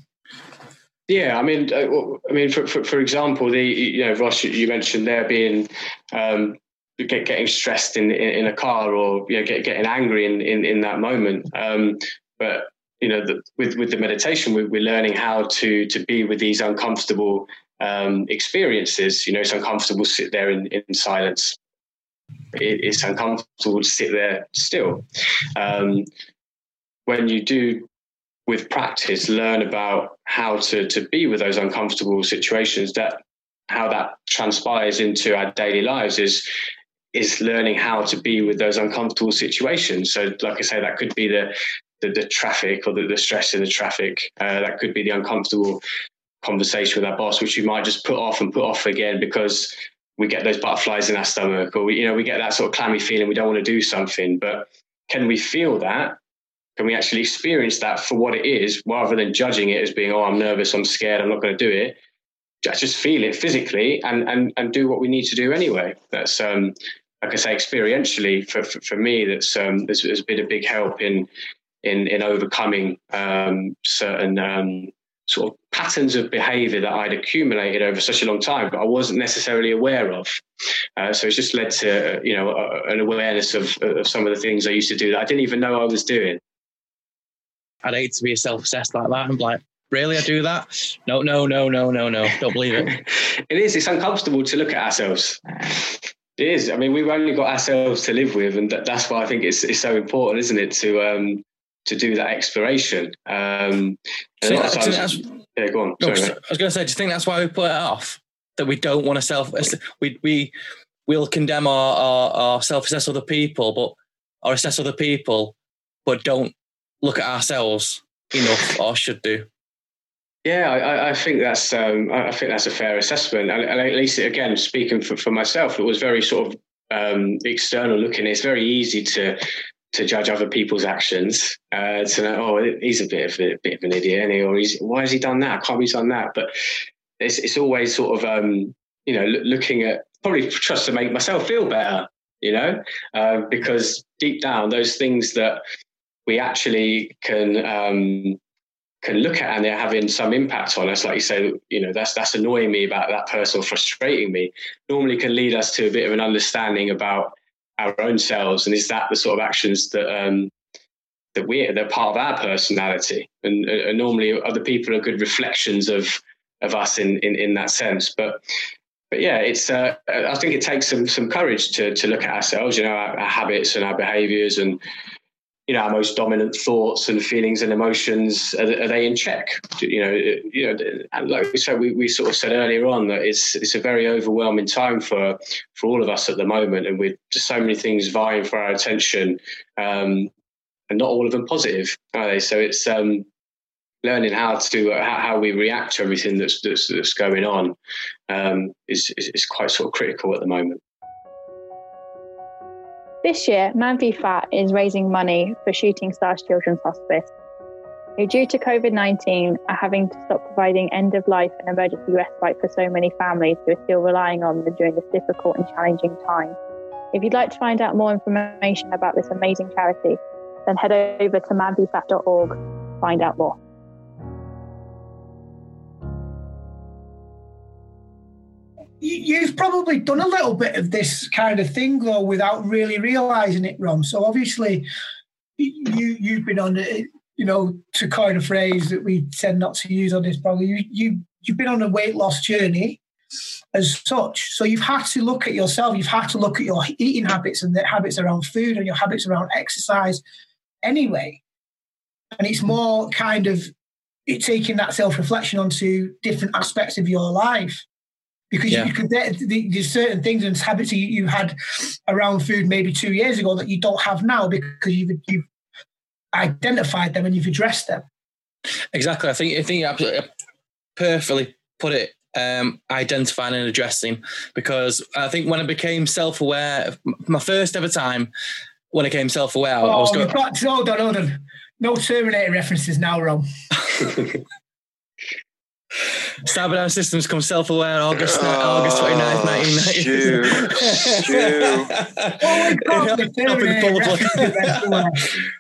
Yeah, I mean, uh, I mean, for, for, for example, the you know, Ross, you mentioned there being um, get, getting stressed in, in, in a car or you know, get, getting angry in, in, in that moment. Um, but you know, the, with with the meditation, we, we're learning how to to be with these uncomfortable um, experiences. You know, it's uncomfortable to sit there in, in silence. It, it's uncomfortable to sit there still. Um, when you do with practice learn about how to to be with those uncomfortable situations that how that transpires into our daily lives is is learning how to be with those uncomfortable situations. So, like I say, that could be the the, the traffic or the, the, stress in the traffic. Uh, that could be the uncomfortable conversation with our boss, which we might just put off and put off again because we get those butterflies in our stomach, or we, you know, we get that sort of clammy feeling we don't want to do something. But can we feel that? Can we actually experience that for what it is, rather than judging it as being, "Oh, I'm nervous, I'm scared, I'm not going to do it." Just feel it physically and and and do what we need to do anyway. That's um, like I say, experientially for, for, for me, that's um, there's, there's been a big help in in in overcoming um, certain um, sort of patterns of behaviour that I'd accumulated over such a long time, but I wasn't necessarily aware of. Uh, so it's just led to you know an awareness of, of some of the things I used to do that I didn't even know I was doing. I'd hate to be self-obsessed like that. I'm like, really, I do that? No, no, no, no, no, no. Don't believe it. it is. It's uncomfortable to look at ourselves. It is. I mean, we've only got ourselves to live with, and that's why I think it's it's so important, isn't it, to um to do that exploration. Um, times, yeah, go on. No, Sorry, I was going to say, do you think that's why we put it off? That we don't want to self we we we'll condemn our, our, our self assess other people, but or assess other people, but don't look at ourselves enough or should do. Yeah, I, I, think that's um, I think that's a fair assessment, and, and at least again, speaking for, for, myself, it was very sort of um, external looking. It's very easy to to judge other people's actions, uh, to know, oh, he's a bit of a bit of an idiot, or he's why has he done that? I can't be done that. But it's it's always sort of um, you know looking at probably just to make myself feel better, you know, uh, because deep down those things that we actually can um, can look at and they're having some impact on us, like you say, you know, that's that's annoying me about that person frustrating me, normally can lead us to a bit of an understanding about our own selves, and is that the sort of actions that um, that we're they're part of our personality, and, and normally other people are good reflections of of us in, in, in that sense. But but yeah, it's uh, I think it takes some some courage to to look at ourselves, you know, our, our habits and our behaviours and you know our most dominant thoughts and feelings and emotions are, are, they in check? You know you know like we said we, we sort of said earlier on that it's it's a very overwhelming time for for all of us at the moment and with just so many things vying for our attention um, and not all of them positive are they? So it's um, learning how to uh, how, we react to everything that's that's, that's going on um, is, is is quite sort of critical at the moment this year, Man v Fat is raising money for Shooting Stars Children's Hospice, who, due to COVID 19, are having to stop providing end of life and emergency respite for so many families who are still relying on them during this difficult and challenging time. If you'd like to find out more information about this amazing charity, then head over to manvfat.org to find out more. You've probably done a little bit of this kind of thing though without really realizing it, Rom. So obviously, you you've been on it. You know, to coin a phrase that we tend not to use on this, probably you you you've been on a weight loss journey as such. So you've had to look at yourself. You've had to look at your eating habits and the habits around food and your habits around exercise. Anyway, and it's more kind of it taking that self reflection onto different aspects of your life because yeah. you could there's certain things and habits you, you had around food maybe two years ago that you don't have now because you've you've identified them and you've addressed them. Exactly. I think I think you absolutely perfectly put it. Um, identifying and addressing because I think when I became self-aware, my first ever time when I became self-aware, oh, I was going. Got, hold on, hold on. No Terminator references now, Ron. Cyberdyne Systems come self-aware August oh, August 29th, 1990. oh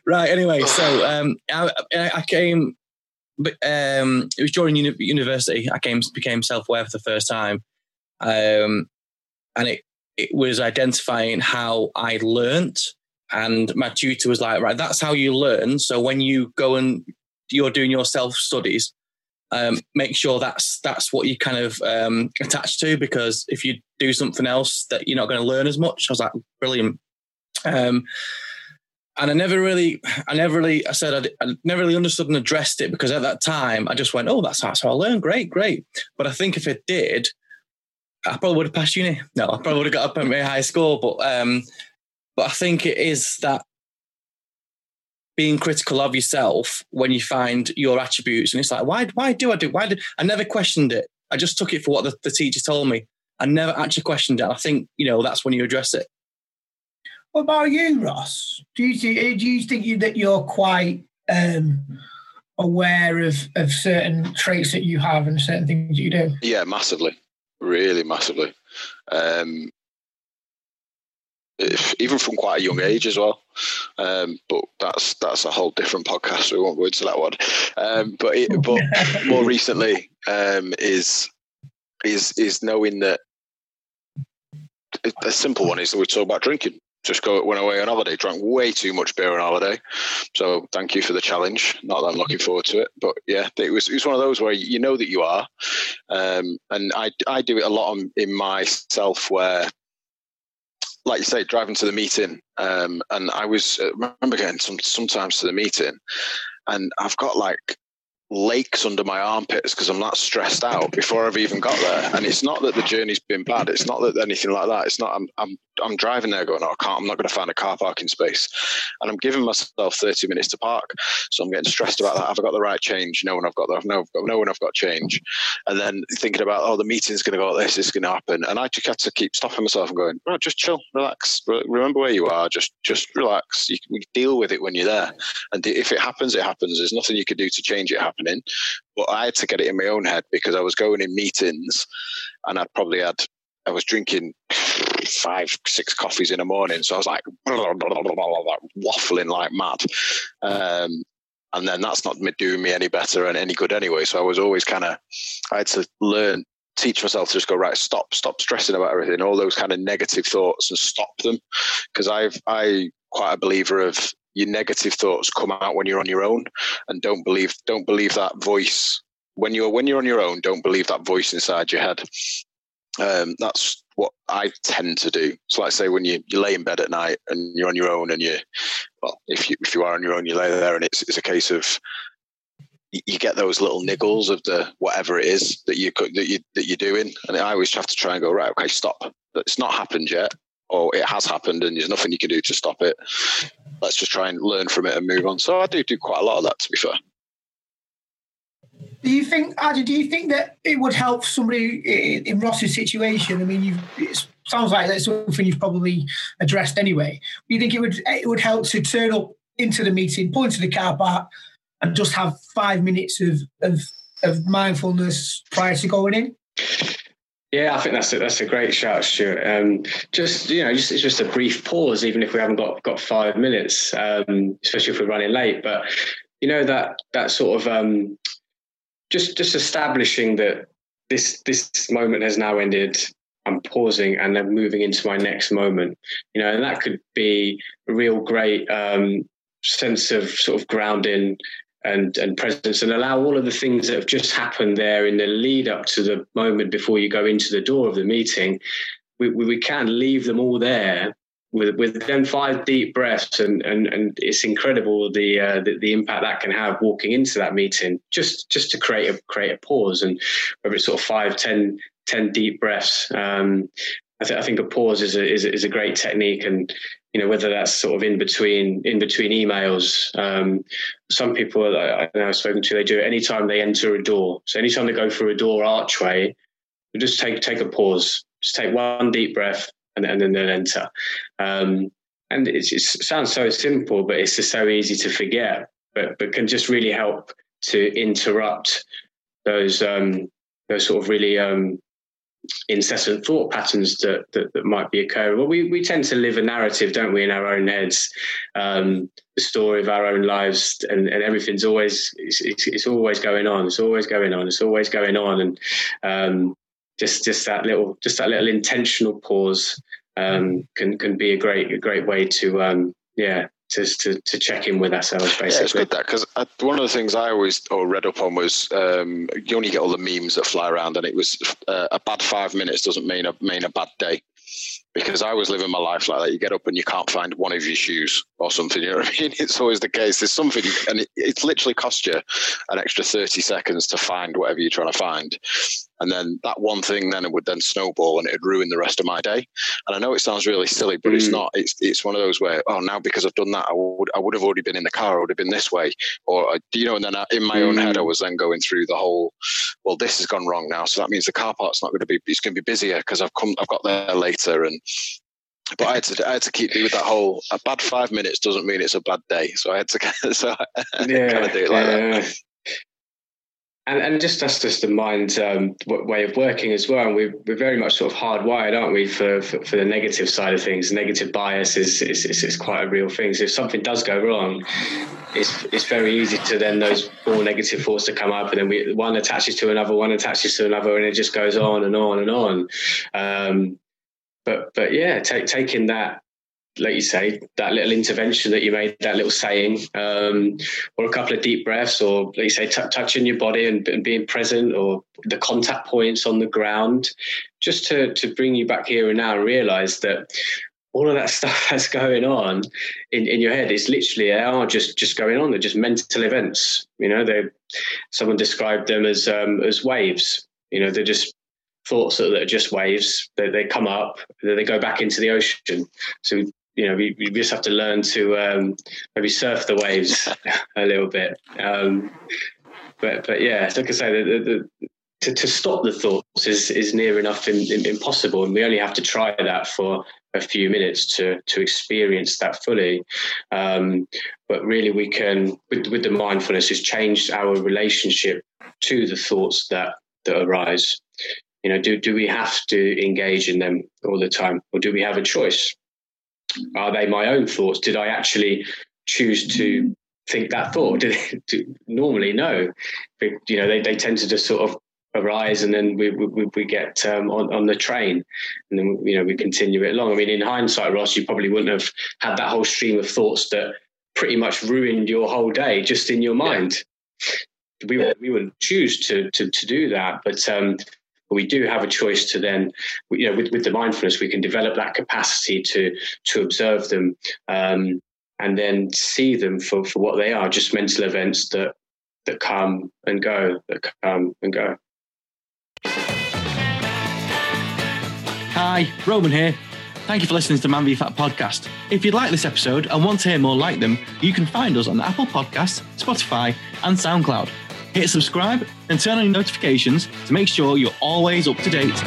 right, anyway, so um, I, I came, um, it was during uni- university, I came became self-aware for the first time. Um, and it, it was identifying how I learnt. And my tutor was like, right, that's how you learn. So when you go and you're doing your self studies, um, make sure that's that's what you kind of um, attach to because if you do something else that you're not going to learn as much. I was like, brilliant. Um, and I never really, I never really, I said I, I, never really understood and addressed it because at that time I just went, oh, that's how I learned. Great, great. But I think if it did, I probably would have passed uni. No, I probably would have got up at my high school. But um, but I think it is that being critical of yourself when you find your attributes. And it's like, why, why do I do? Why did I never questioned it? I just took it for what the, the teacher told me. I never actually questioned it. I think, you know, that's when you address it. What about you, Ross? Do you think, do you think you, that you're quite um, aware of, of certain traits that you have and certain things that you do? Yeah, massively. Really massively. Um, even from quite a young age as well. Um, but that's that's a whole different podcast. We won't go into that one. Um, but it, but more recently um, is is is knowing that a simple one is that we talk about drinking. Just go went away on holiday, drank way too much beer on holiday. So thank you for the challenge. Not that I'm looking forward to it, but yeah, it was it was one of those where you know that you are, um, and I I do it a lot in myself where like you say, driving to the meeting, um, and I was I uh, remember getting some sometimes to the meeting, and I've got like lakes under my armpits because I'm that stressed out before I've even got there. And it's not that the journey's been bad. It's not that anything like that. It's not. I'm I'm I'm driving there going, oh, I can't. I'm not going to find a car parking space, and I'm giving myself 30 minutes to park. So I'm getting stressed about that. Have I got the right change? No, when I've got the no, no I've got change, and then thinking about oh, the meeting's going to go. like This is going to happen, and I just had to keep stopping myself and going, right, just chill, relax, remember where you are. Just just relax. You can deal with it when you're there, and if it happens, it happens. There's nothing you can do to change it happening. But I had to get it in my own head because I was going in meetings, and I'd probably had I was drinking five, six coffees in the morning. So I was like waffling like mad. Um, and then that's not doing me any better and any good anyway. So I was always kind of, I had to learn, teach myself to just go, right, stop, stop stressing about everything, all those kind of negative thoughts and stop them. Because I've, I quite a believer of your negative thoughts come out when you're on your own and don't believe, don't believe that voice when you're when you're on your own, don't believe that voice inside your head. Um, that's what I tend to do. So, like I say, when you, you lay in bed at night and you're on your own, and you, well, if you if you are on your own, you lay there, and it's it's a case of you get those little niggles of the whatever it is that you that you that you're doing, and I always have to try and go right. Okay, stop. It's not happened yet, or it has happened, and there's nothing you can do to stop it. Let's just try and learn from it and move on. So I do do quite a lot of that, to be fair. Do you think, Adi, do you think that it would help somebody in Ross's situation? I mean, it sounds like that's something you've probably addressed anyway. Do you think it would it would help to turn up into the meeting, pull into the car park, and just have five minutes of of, of mindfulness prior to going in? Yeah, I think that's a, that's a great shout, Stuart. Um, just you know, just, it's just a brief pause, even if we haven't got got five minutes, um, especially if we're running late. But you know that that sort of um, just just establishing that this this moment has now ended. I'm pausing and then moving into my next moment. You know, and that could be a real great um, sense of sort of grounding and and presence, and allow all of the things that have just happened there in the lead up to the moment before you go into the door of the meeting. We, we can leave them all there with with then five deep breaths and and and it's incredible the, uh, the, the impact that can have walking into that meeting. Just just to create a create a pause and whether it's sort of five ten ten deep breaths um, I, th- I think a pause is a, is a, is a great technique and you know whether that's sort of in between in between emails um, some people I have spoken to they do it anytime they enter a door. So anytime they go through a door archway just take take a pause. Just take one deep breath and, and then they'll enter. Um, and it, sounds so simple, but it's just so easy to forget. But but can just really help to interrupt those um, those sort of really um, incessant thought patterns that, that, that might be occurring. Well, we we tend to live a narrative, don't we, in our own heads, um, the story of our own lives, and, and everything's always it's, it's, it's, always going on. It's always going on. It's always going on, and um, just just that little just that little intentional pause um, can can be a great a great way to um, yeah to, to, to check in with ourselves basically. Yeah, it's good that because one of the things I always or read up on was um, you only get all the memes that fly around, and it was uh, a bad five minutes doesn't mean a mean a bad day because I was living my life like that. You get up and you can't find one of your shoes or something. You know what I mean? It's always the case. There's something, and it, it's literally cost you an extra 30 seconds to find whatever you're trying to find. And then that one thing then it would then snowball and it'd ruin the rest of my day. And I know it sounds really silly, but mm. it's not. It's it's one of those where oh now because I've done that I would I would have already been in the car. I would have been this way, or you know. And then I, in my mm. own head I mm. was then going through the whole. Well, this has gone wrong now, so that means the car park's not going to be. It's going to be busier because I've come. I've got there later and but I had to I had to keep with that whole a bad five minutes doesn't mean it's a bad day. So I had to so I yeah, kind of do it like yeah. that. And, and just that's just the mind um, way of working as well. And we're, we're very much sort of hardwired, aren't we, for, for, for the negative side of things? Negative bias is, is, is, is, quite a real thing. So if something does go wrong, it's, it's very easy to then those more negative thoughts to come up, and then we, one attaches to another, one attaches to another, and it just goes on and on and on. Um, but but yeah, take, taking that like you say, that little intervention that you made, that little saying, um, or a couple of deep breaths, or like you say, t- touching your body and, and, being present, or the contact points on the ground, just to to bring you back here and now and realize that all of that stuff that's going on in, in your head is literally they are just just going on. They're just mental events. You know, they someone described them as um, as waves. You know, they're just thoughts that, are just waves. They, they come up, they go back into the ocean. So you know, we, we just have to learn to um, maybe surf the waves a little bit. Um, but but yeah, like I say, the, the, the, to, to stop the thoughts is is near enough in, in, impossible, and we only have to try that for a few minutes to to experience that fully. Um, but really, we can with, with the mindfulness is change our relationship to the thoughts that that arise. You know, do do we have to engage in them all the time, or do we have a choice? Are they my own thoughts? Did I actually choose to think that thought? Did it, normally no, but, you know, they they tend to just sort of arise and then we we, we get um, on, on the train and then you know we continue it along i mean in hindsight ross you probably wouldn't have had that whole stream of thoughts that pretty much ruined your whole day just in your mind we we wouldn't choose to to to do that, but um, we do have a choice to then, you know, with, with the mindfulness, we can develop that capacity to to observe them um, and then see them for, for what they are, just mental events that that come and go, that come and go. Hi, Roman here. Thank you for listening to the Man v Fat podcast. If you'd like this episode and want to hear more like them, you can find us on Apple Podcasts, Spotify, and SoundCloud. Hit subscribe and turn on your notifications to make sure you're always up to date.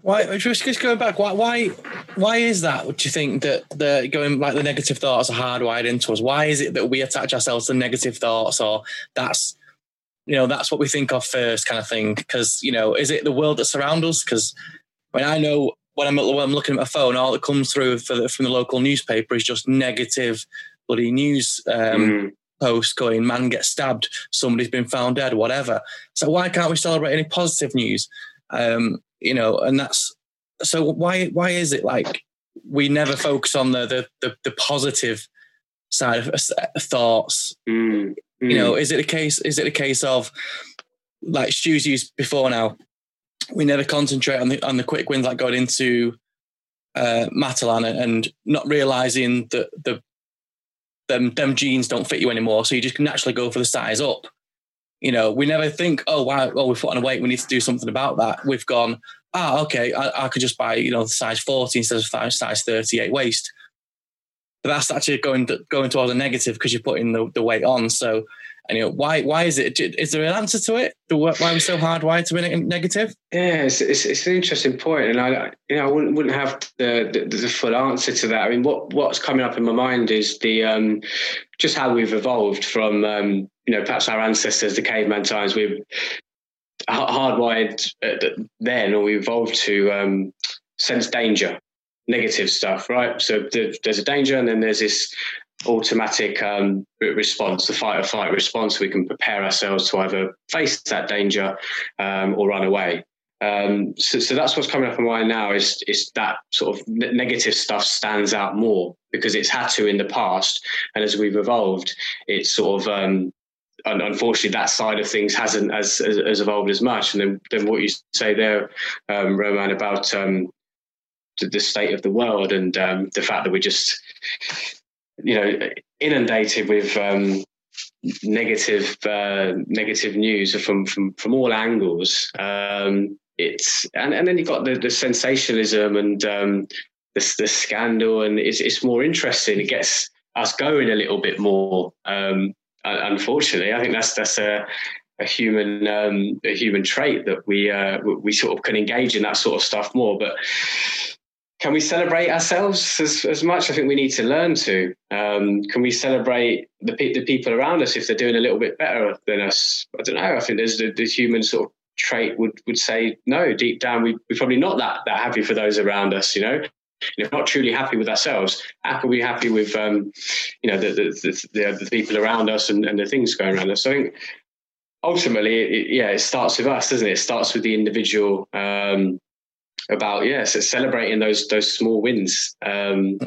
Why just, just going back? Why why why is that? Do you think that the going like the negative thoughts are hardwired into us? Why is it that we attach ourselves to negative thoughts, or that's you know that's what we think of first, kind of thing? Because you know, is it the world that surrounds us? Because when I know when I'm when I'm looking at my phone, all that comes through the, from the local newspaper is just negative bloody news um, mm. post going, "Man gets stabbed, somebody's been found dead," whatever. So why can't we celebrate any positive news? Um, you know, and that's so why why is it like we never focus on the the the, the positive side of uh, thoughts? Mm, mm. You know, is it a case? Is it a case of like Stu's used before now? We never concentrate on the on the quick wins like going into uh, Matalan and not realizing that the them them jeans don't fit you anymore, so you just naturally go for the size up. You know, we never think, oh wow, well we've put on weight, we need to do something about that. We've gone, ah, okay, I, I could just buy, you know, the size 40 instead of size 38 waist. But that's actually going to, going towards a negative because you're putting the, the weight on. So, and, you know, why why is it? Is there an answer to it? Why are we so hardwired to be negative? Yeah, it's, it's, it's, an interesting point, and I you know I wouldn't, wouldn't have the, the, the full answer to that. I mean, what what's coming up in my mind is the um, just how we've evolved from um, you know perhaps our ancestors, the caveman times. We've hardwired then, or we evolved to um, sense danger, negative stuff, right? So there's a danger, and then there's this automatic um, response, the fight or flight response. We can prepare ourselves to either face that danger um, or run away. Um, so, so, that's what's coming up in my mind now is is that sort of negative stuff stands out more because it's had to in the past, and as we've evolved, it's sort of um, unfortunately that side of things hasn't as, as, as evolved as much. And then, then what you say there, um, Roman, about um, the, state of the world and the fact that we're just, you know, inundated with um, negative uh, negative news from from from all angles. Um, it's and, and then you've got the, the sensationalism and um, the, the scandal, and it's it's more interesting. It gets us going a little bit more. Um, unfortunately, I think that's that's a a human um, a human trait that we uh, we sort of can engage in that sort of stuff more. But can we celebrate ourselves as, as much? I think we need to learn to. Um, can we celebrate the the people around us if they're doing a little bit better than us? I don't know. I think there's the, the human sort of trait would would say no. Deep down, we, we're probably not that that happy for those around us. You know, if not truly happy with ourselves, how can we be happy with um, you know the the, the, the people around us and, and the things going around us? So I think ultimately, it, yeah, it starts with us, doesn't it? It starts with the individual. Um, about yes, yeah, so celebrating those those small wins, um,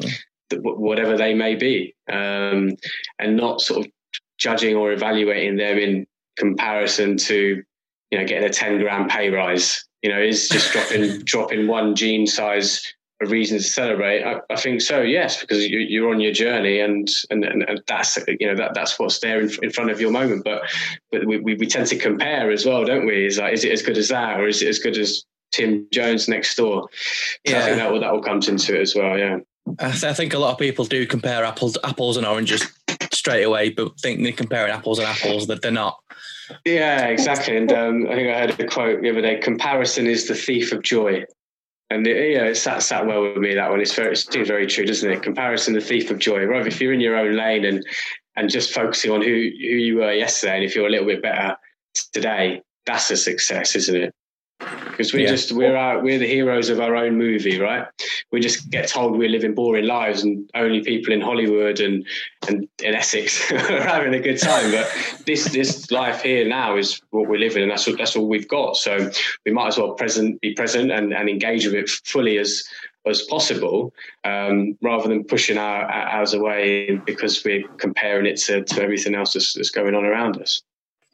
whatever they may be, um, and not sort of judging or evaluating them in comparison to you know getting a ten grand pay rise. You know, is just dropping dropping one gene size a reason to celebrate? I, I think so. Yes, because you, are on your journey, and, and and that's you know that that's what's there in, in front of your moment. But but we, we, we tend to compare as well, don't we? Is like is it as good as that, or is it as good as Tim Jones next door? So yeah, I think that will that will comes into it as well. Yeah, I, th- I think a lot of people do compare apples apples and oranges straight away, but think they're comparing apples and apples that they're not. Yeah, exactly. And um, I think I heard a quote the other day: "Comparison is the thief of joy." And it, yeah, it sat sat well with me that one. It's very, it seems very true, doesn't it? Comparison, the thief of joy. Right, if you're in your own lane and and just focusing on who who you were yesterday, and if you're a little bit better today, that's a success, isn't it? Because we Yeah. just we're our, we're the heroes of our own movie, right? We just get told we're living boring lives, and only people in Hollywood and and in Essex are having a good time. But this this life here now is what we're living, and that's what, that's all we've got. So we might as well present be present and, and engage with it fully as as possible, um, rather than pushing our, our ours away because we're comparing it to, to everything else that's, that's going on around us.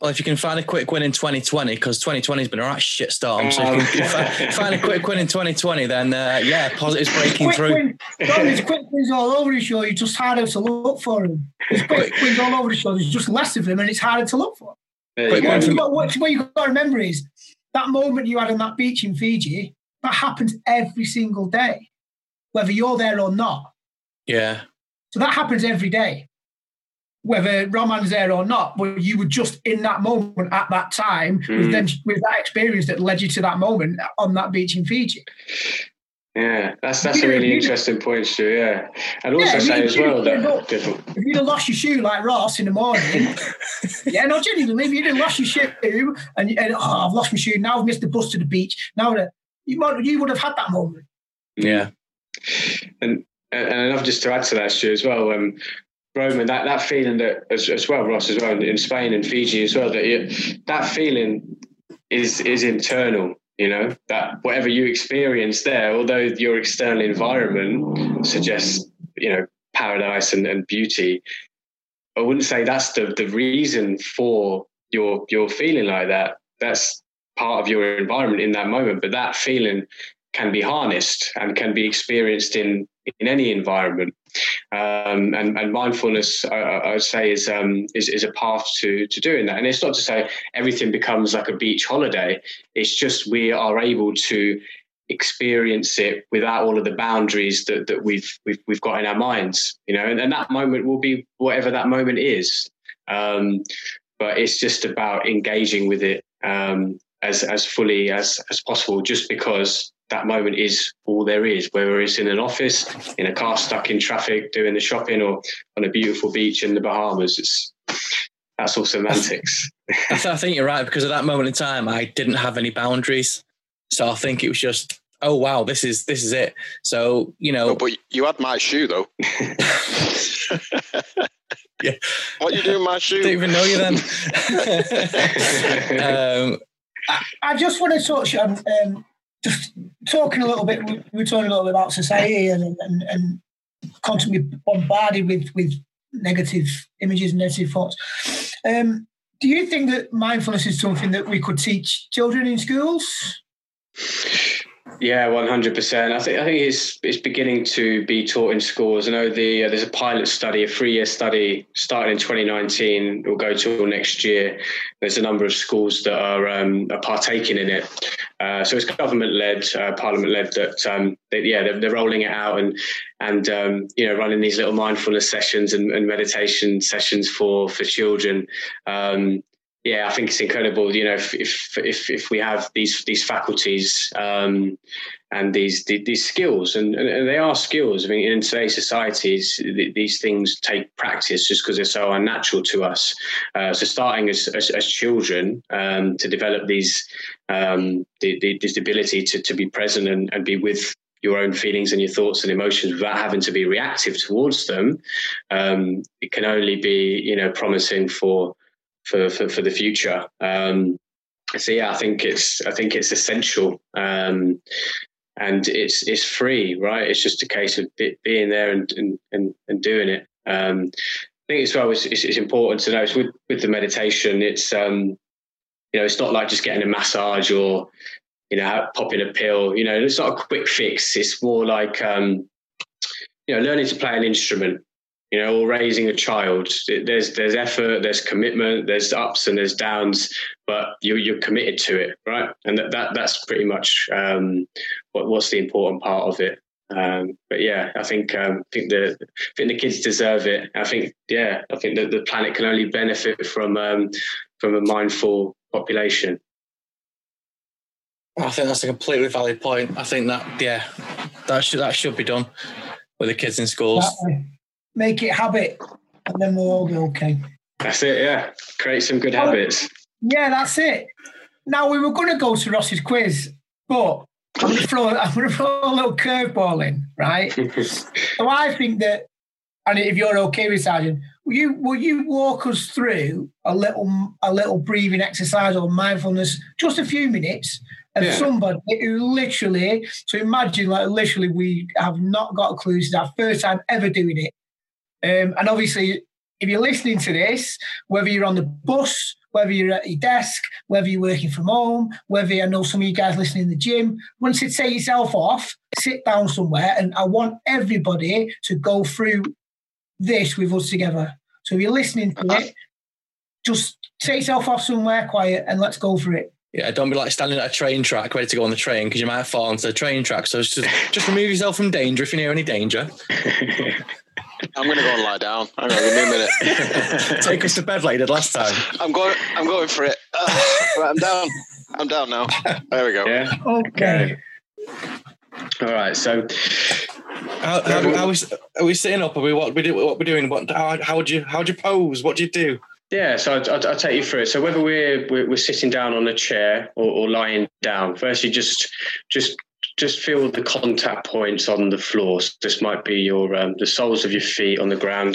Well, if you can find a quick win in 2020, because 2020 has been a right shit storm. So if you can fi- find a quick win in 2020, then uh, yeah, positives breaking quick through. win. John, there's quick wins all over the show. You just harder to look for them. There's quick wins all over the show. There's just less of them, and it's harder to look for. There Quick you one from- What, what, what you got to remember is that moment you had on that beach in Fiji. That happens every single day, whether you're there or not. Yeah. So that happens every day, whether Roman's there or not. But you were just in that moment at that time with Mm. them with that experience that led you to that moment on that beach in Fiji. Yeah, that's that's a really yeah. interesting point, Stu. Yeah, and also Yeah, say you- as well you- that If you'd have lost your shoe like Ross in the morning, yeah, no, genuinely, if you'd have lost your shoe and, and oh, I've lost my shoe, now I've missed the bus to the beach, now you, might, you would have had that moment. Yeah. and and enough just to add to that, Stu, as well. Um, Roman, that, that feeling that as, as well, Ross, as well in Spain and Fiji as well, that you, that feeling is is internal. You know that whatever you experience there, although your external environment suggests you know paradise and, and beauty, I wouldn't say that's the the reason for your your feeling like that. That's part of your environment in that moment, but that feeling can be harnessed and can be experienced in in any environment. Um, and, and mindfulness, I, I would say, is, um, is is a path to to doing that. And it's not to say everything becomes like a beach holiday. It's just we are able to experience it without all of the boundaries that, that we've, we've we've got in our minds. You know, and, and that moment will be whatever that moment is. Um, but it's just about engaging with it um, as as fully as as possible. Just because that moment is all there is, whether it's in an office, in a car stuck in traffic, doing the shopping, or on a beautiful beach in the Bahamas. It's that's all semantics. I, th- I think you're right because at that moment in time, I didn't have any boundaries. So I think it was just, oh wow, this is this is it. So you know, but you had my shoe though. yeah. What you doing with my shoe? Don't even know you then. um, I, I just want to touch on um, just talking a little bit. We we were talking a little bit about society and and, and constantly bombarded with with negative images and negative thoughts. Um, do you think that mindfulness is something that we could teach children in schools? Yeah, one hundred percent. I think I think it's it's beginning to be taught in schools. I know the uh, there's a pilot study, a three year study starting in 2019. It will go till next year. There's a number of schools that are, um, are partaking in it. Uh, so it's government led, uh, parliament led. That um, they, yeah, they're, they're rolling it out and and um, you know running these little mindfulness sessions and, and meditation sessions for for children. Um, yeah, I think it's incredible. You know, if if if, if we have these these faculties um, and these these skills, and, and they are skills. I mean, in today's societies, these things take practice just because they're so unnatural to us. Uh, so, starting as as, as children um, to develop these um, the, the, this ability to to be present and, and be with your own feelings and your thoughts and emotions without having to be reactive towards them, um, it can only be you know promising for for, for, for the future. Um, so yeah, I think it's I think it's essential, um, and it's it's free, right? It's just a case of be, being there and, and and and doing it. Um, I think as well it's, it's, it's important to know it's with with the meditation. It's um, you know it's not like just getting a massage or you know popping a pill. You know it's not a quick fix. It's more like um, you know learning to play an instrument you know, or raising a child. There's there's effort, there's commitment, there's ups and there's downs, but you're you're committed to it, right? And that, that that's pretty much um, what what's the important part of it. Um, but yeah, I think um, I think the I think the kids deserve it. I think yeah, I think that the planet can only benefit from um, from a mindful population. I think that's a completely valid point. I think that yeah, that should that should be done with the kids in schools. Exactly. Make it habit, and then we'll all be okay. That's it. Yeah, create some good habits. Yeah, that's it. Now we were going to go to Ross's quiz, But I'm going to throw, I'm going to throw a little curveball in, right? so I think that, and if you're okay with Sergeant, will you will you walk us through a little a little breathing exercise or mindfulness, just a few minutes, of Yeah. somebody who literally, so imagine like literally we have not got a clue. This is our first time ever doing it. Um, and obviously, if you're listening to this, whether you're on the bus, whether you're at your desk, whether you're working from home, whether I know some of you guys listening in the gym, once you take yourself off, sit down somewhere, and I want everybody to go through this with us together. So if you're listening to it, just take yourself off somewhere quiet and let's go for it. Yeah, don't be like standing at a train track ready to go on the train because you might fall onto the train track. So just, just remove yourself from danger if you're near any danger. I'm going to go and lie down. Hang on, give me a minute. Take us to bed like you did last time. I'm going. I'm going for it. Ah, right, I'm down. I'm down now. There we go. Yeah. Okay. All right. So, How, how, do- how we, are we sitting up? Are we what we do? What we're doing? What? How, how would you? How would you pose? What do you do? Yeah, so I'll, I'll, I'll take you through it. So whether we're we're, we're sitting down on a chair or, or lying down, firstly, just just just feel the contact points on the floor. So this might be your um, the soles of your feet on the ground.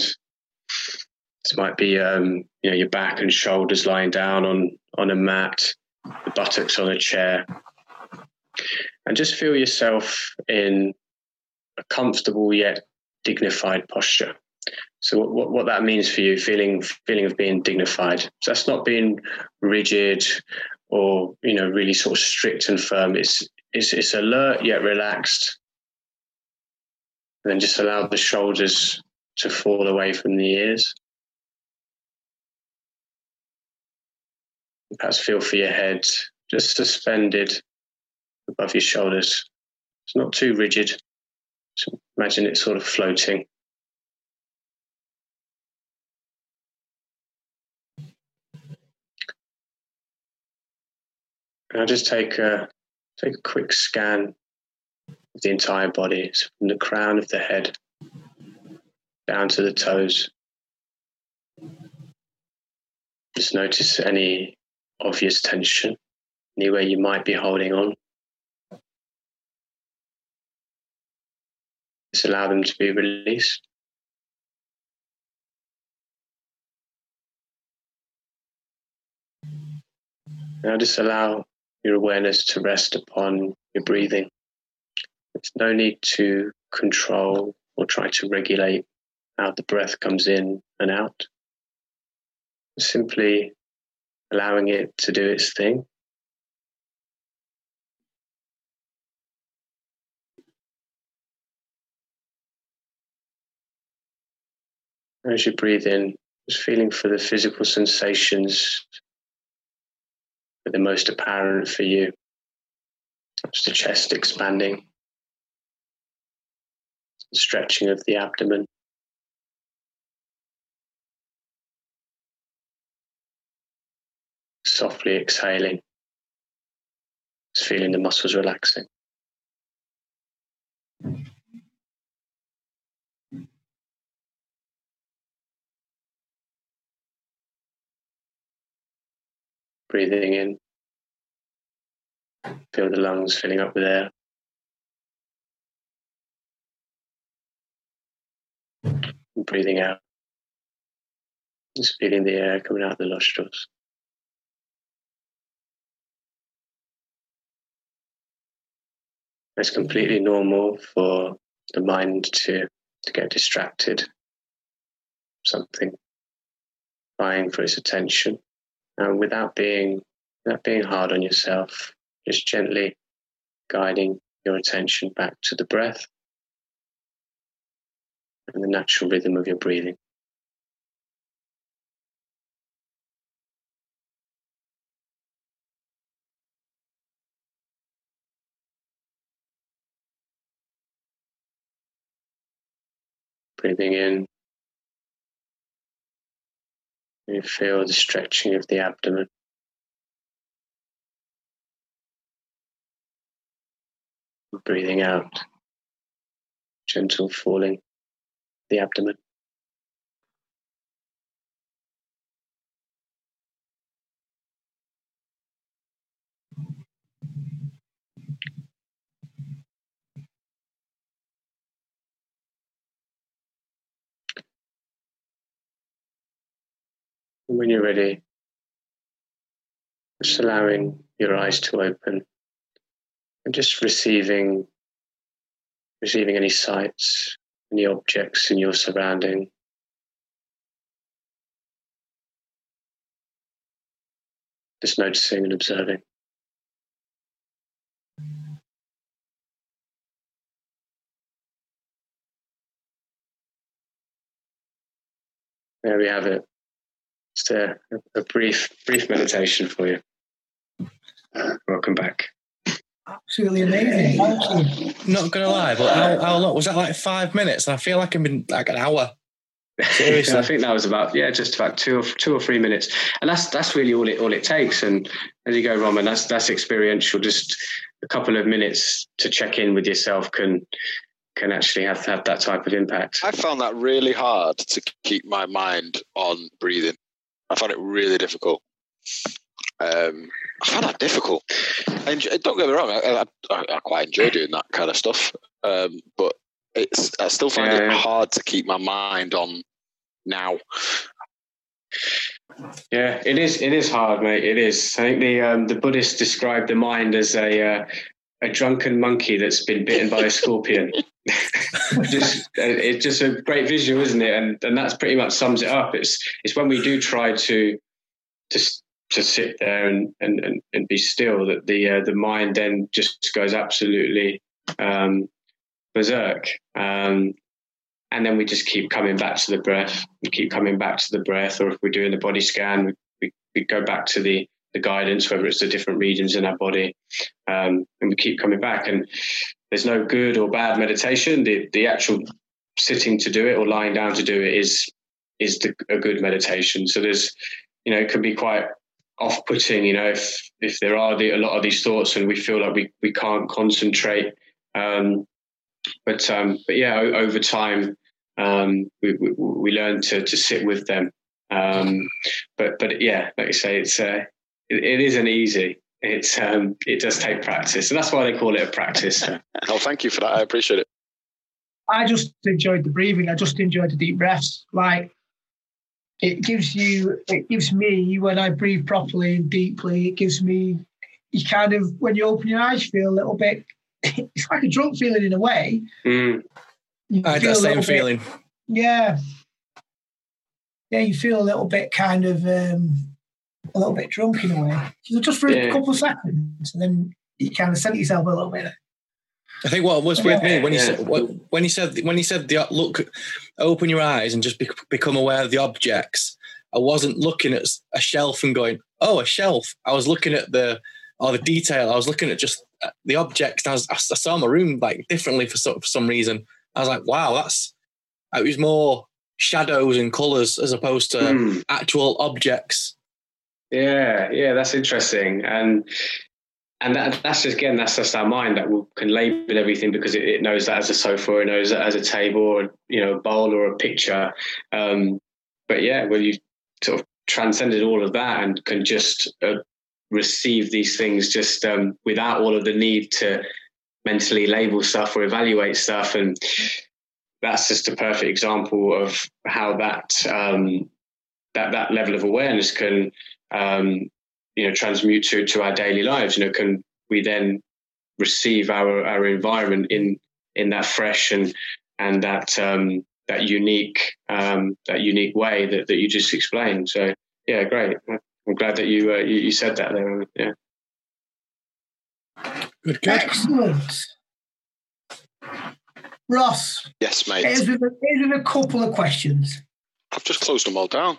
This might be um, you know your back and shoulders lying down on on a mat, the buttocks on a chair, and just feel yourself in a comfortable yet dignified posture. So what, what, what that means for you, feeling feeling of being dignified. So that's not being rigid or you know really sort of strict and firm. It's it's, it's alert yet relaxed. And then just allow the shoulders to fall away from the ears. Perhaps feel for your head just suspended above your shoulders. It's not too rigid. Just imagine it sort of floating. I'll just take a take a quick scan of the entire body, so from the crown of the head down to the toes. Just notice any obvious tension, anywhere you might be holding on. Just allow them to be released. Now just allow your awareness to rest upon your breathing. There's no need to control or try to regulate how the breath comes in and out. Simply allowing it to do its thing. As you breathe in, just feeling for the physical sensations that are most apparent for you. Just the chest expanding, stretching of the abdomen. Softly exhaling, just feeling the muscles relaxing. Breathing in, feel the lungs filling up with air. And breathing out, just feeling the air coming out the nostrils. It's completely normal for the mind to, to get distracted. Something vying for its attention. And without being without being hard on yourself, just gently guiding your attention back to the breath and the natural rhythm of your breathing. Breathing in, you feel the stretching of the abdomen. Breathing out, gentle falling the abdomen. When you're ready, just allowing your eyes to open and just receiving receiving any sights, any objects in your surrounding. Just noticing and observing. There we have it. Just a, a brief, brief meditation for you. Uh, welcome back. Absolutely amazing. Not gonna lie, but how, how long was that? Like five minutes? I feel like I've been like an hour. Seriously, I think that was about yeah, just about two or two or three minutes, and that's that's really all it all it takes. And as you go, Roman, that's that's experiential. Just a couple of minutes to check in with yourself can can actually have have that type of impact. I found that really hard to keep my mind on breathing. I found it really difficult. Um, I found that difficult. And don't get me wrong, I, I, I quite enjoy doing that kind of stuff. Um, but it's I still find Yeah. it hard to keep my mind on now. Yeah, it is. It is hard, mate. It is. I think the um, the Buddhists describe the mind as a uh, a drunken monkey that's been bitten by a scorpion. just it's just a great visual, isn't it? And and that's pretty much sums it up. It's it's when we do try to to to sit there and and and, and be still that the uh, the mind then just goes absolutely um, berserk. Um, and then we just keep coming back to the breath. We keep coming back to the breath, or if we're doing the body scan, we, we, we go back to the the guidance, whether it's the different regions in our body, um, and we keep coming back. And there's no good or bad meditation. The the actual sitting to do it or lying down to do it is is the, a good meditation. So there's you know it can be quite off-putting. You know if if there are the, a lot of these thoughts and we feel like we we can't concentrate. Um, but um, but yeah, o- over time um, we, we we learn to to sit with them. Um, but but yeah, like you say, it's uh, it, it isn't easy. It's um, it does take practice, and that's why they call it a practice. Oh, thank you for that. I appreciate it. I just enjoyed the breathing. I just enjoyed the deep breaths. Like it gives you, it gives me when I breathe properly and deeply. It gives me, you kind of when you open your eyes, you feel a little bit. It's like a drunk feeling in a way. Mm. You I had feel that same little bit- feeling. yeah, yeah. You feel a little bit kind of um, a little bit drunk in a way, So just for Yeah. a couple of seconds, and then you kind of set yourself a little bit. I think what was with me when he Yeah. said when he said when he said the look, open your eyes and just bec become aware of the objects. I wasn't looking at a shelf and going, "Oh, a shelf." I was looking at the or the detail. I was looking at just uh, the objects. I, was, I saw my room like differently for some, for some reason. I was like, "Wow, that's." It was more shadows and colors as opposed to Hmm. actual objects. Yeah, yeah, that's interesting, and and that, that's just again that's just our mind that will, can label everything because it, it knows that as a sofa, it knows that as a table, or you know, a bowl or a picture. Um, but yeah, when you sort of transcended all of that and can just uh, receive these things just um, without all of the need to mentally label stuff or evaluate stuff, and that's just a perfect example of how that um, that that level of awareness can um, you know transmute to to our daily lives. You know, can we then receive our our environment in in that fresh and and that um, that unique um, that unique way that, that you just explained. So yeah, great. I'm glad that you uh, you, you said that there. Yeah. Good, Excellent. Ross, Yes, mate. here's with, a, here's with a couple of questions. I've just closed them all down.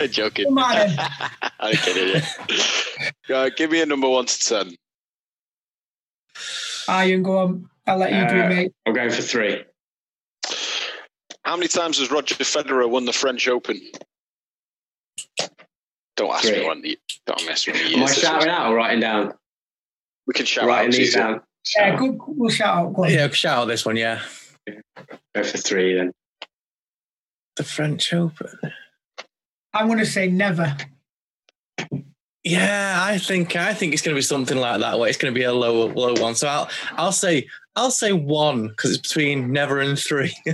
I'm joking. Come on then. I'm kidding. Yeah. Uh, give me a number one to ten. Iron, go on. I'll let you do Uh, it, mate. I'm going for three. How many times has Roger Federer won the French Open? Don't ask Three. me when. The, don't mess with me. Am I years shouting was. out or writing down? We can shout writing out. these down. Yeah, good. We'll shout out. Go. Yeah, shout out this one. Yeah, Go for three then. the French Open. I'm going to say never. Yeah, I think I think it's going to be something like that. Where it's going to be a low low one. So I'll I'll say I'll say one because it's between never and three.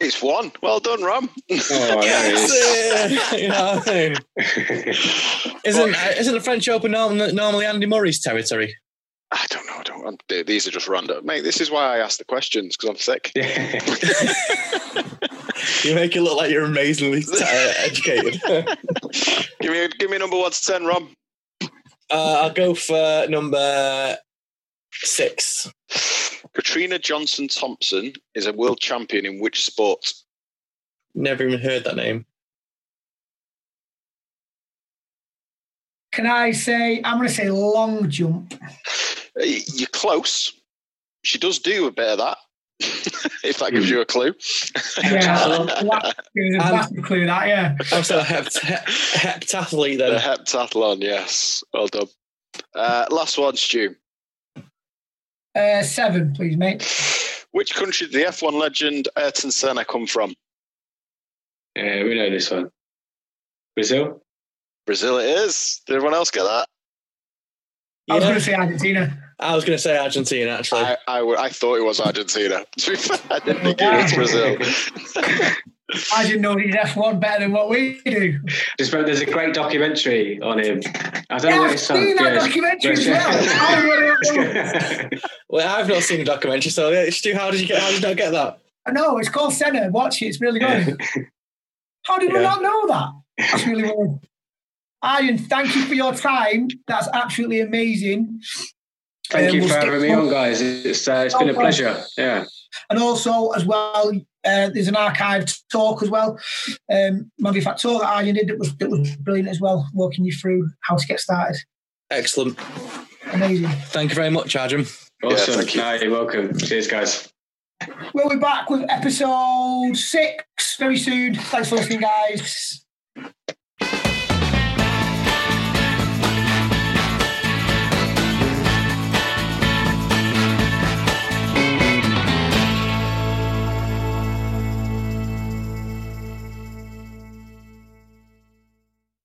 it's one. Well done, Ram. Oh, yes. you know what I mean? Isn't uh, isn't the French Open normally Andy Murray's territory? I don't know. I don't. These are just random, mate. This is why I ask the questions because I'm sick. You make it look like you're amazingly uh, educated. give me, give me number one to ten, Rob. Uh, I'll go for number six. Katrina Johnson Thompson is a world champion in which sport? Never even heard that name. Can I say? I'm going to say long jump. You're close. She does do a bit of that. if that gives you a clue. yeah, that gives a massive clue. That yeah. Also, hept- heptathlete then. The heptathlon, yes. Well done. Uh, last one, Stu. Uh, seven, please, mate. Which country did the F1 legend Ayrton Senna come from? Yeah, we know this one. Brazil. Brazil it is. Did everyone else get that? I was going to say Argentina. I was going to say Argentina, actually. I, I, I, thought it was Argentina. To be fair, I didn't think it was Brazil. I didn't know he's F1 better than what we do. Just remember, there's a great documentary on him. I don't yeah, know what I've it's seen that documentary as well. well, I've not seen the documentary, so Stu, how did you get? How did you not get that? I know it's called Senna. Watch it; it's really good. how did yeah. we not know that? That's really weird. Ian, thank you for your time. That's absolutely amazing. Thank um, you we'll for having me on, guys. It's, uh, it's been a pleasure. Yeah. And also, as well, uh, there's an archived talk as well. Um, Man v Fat talk that Ian did. It was it was brilliant as well, walking you through how to get started. Excellent. Amazing. Thank you very much, Adam. Awesome. Yeah, thank you. No, you're welcome. Cheers, guys. We'll be back with episode six very soon. Thanks for listening, guys.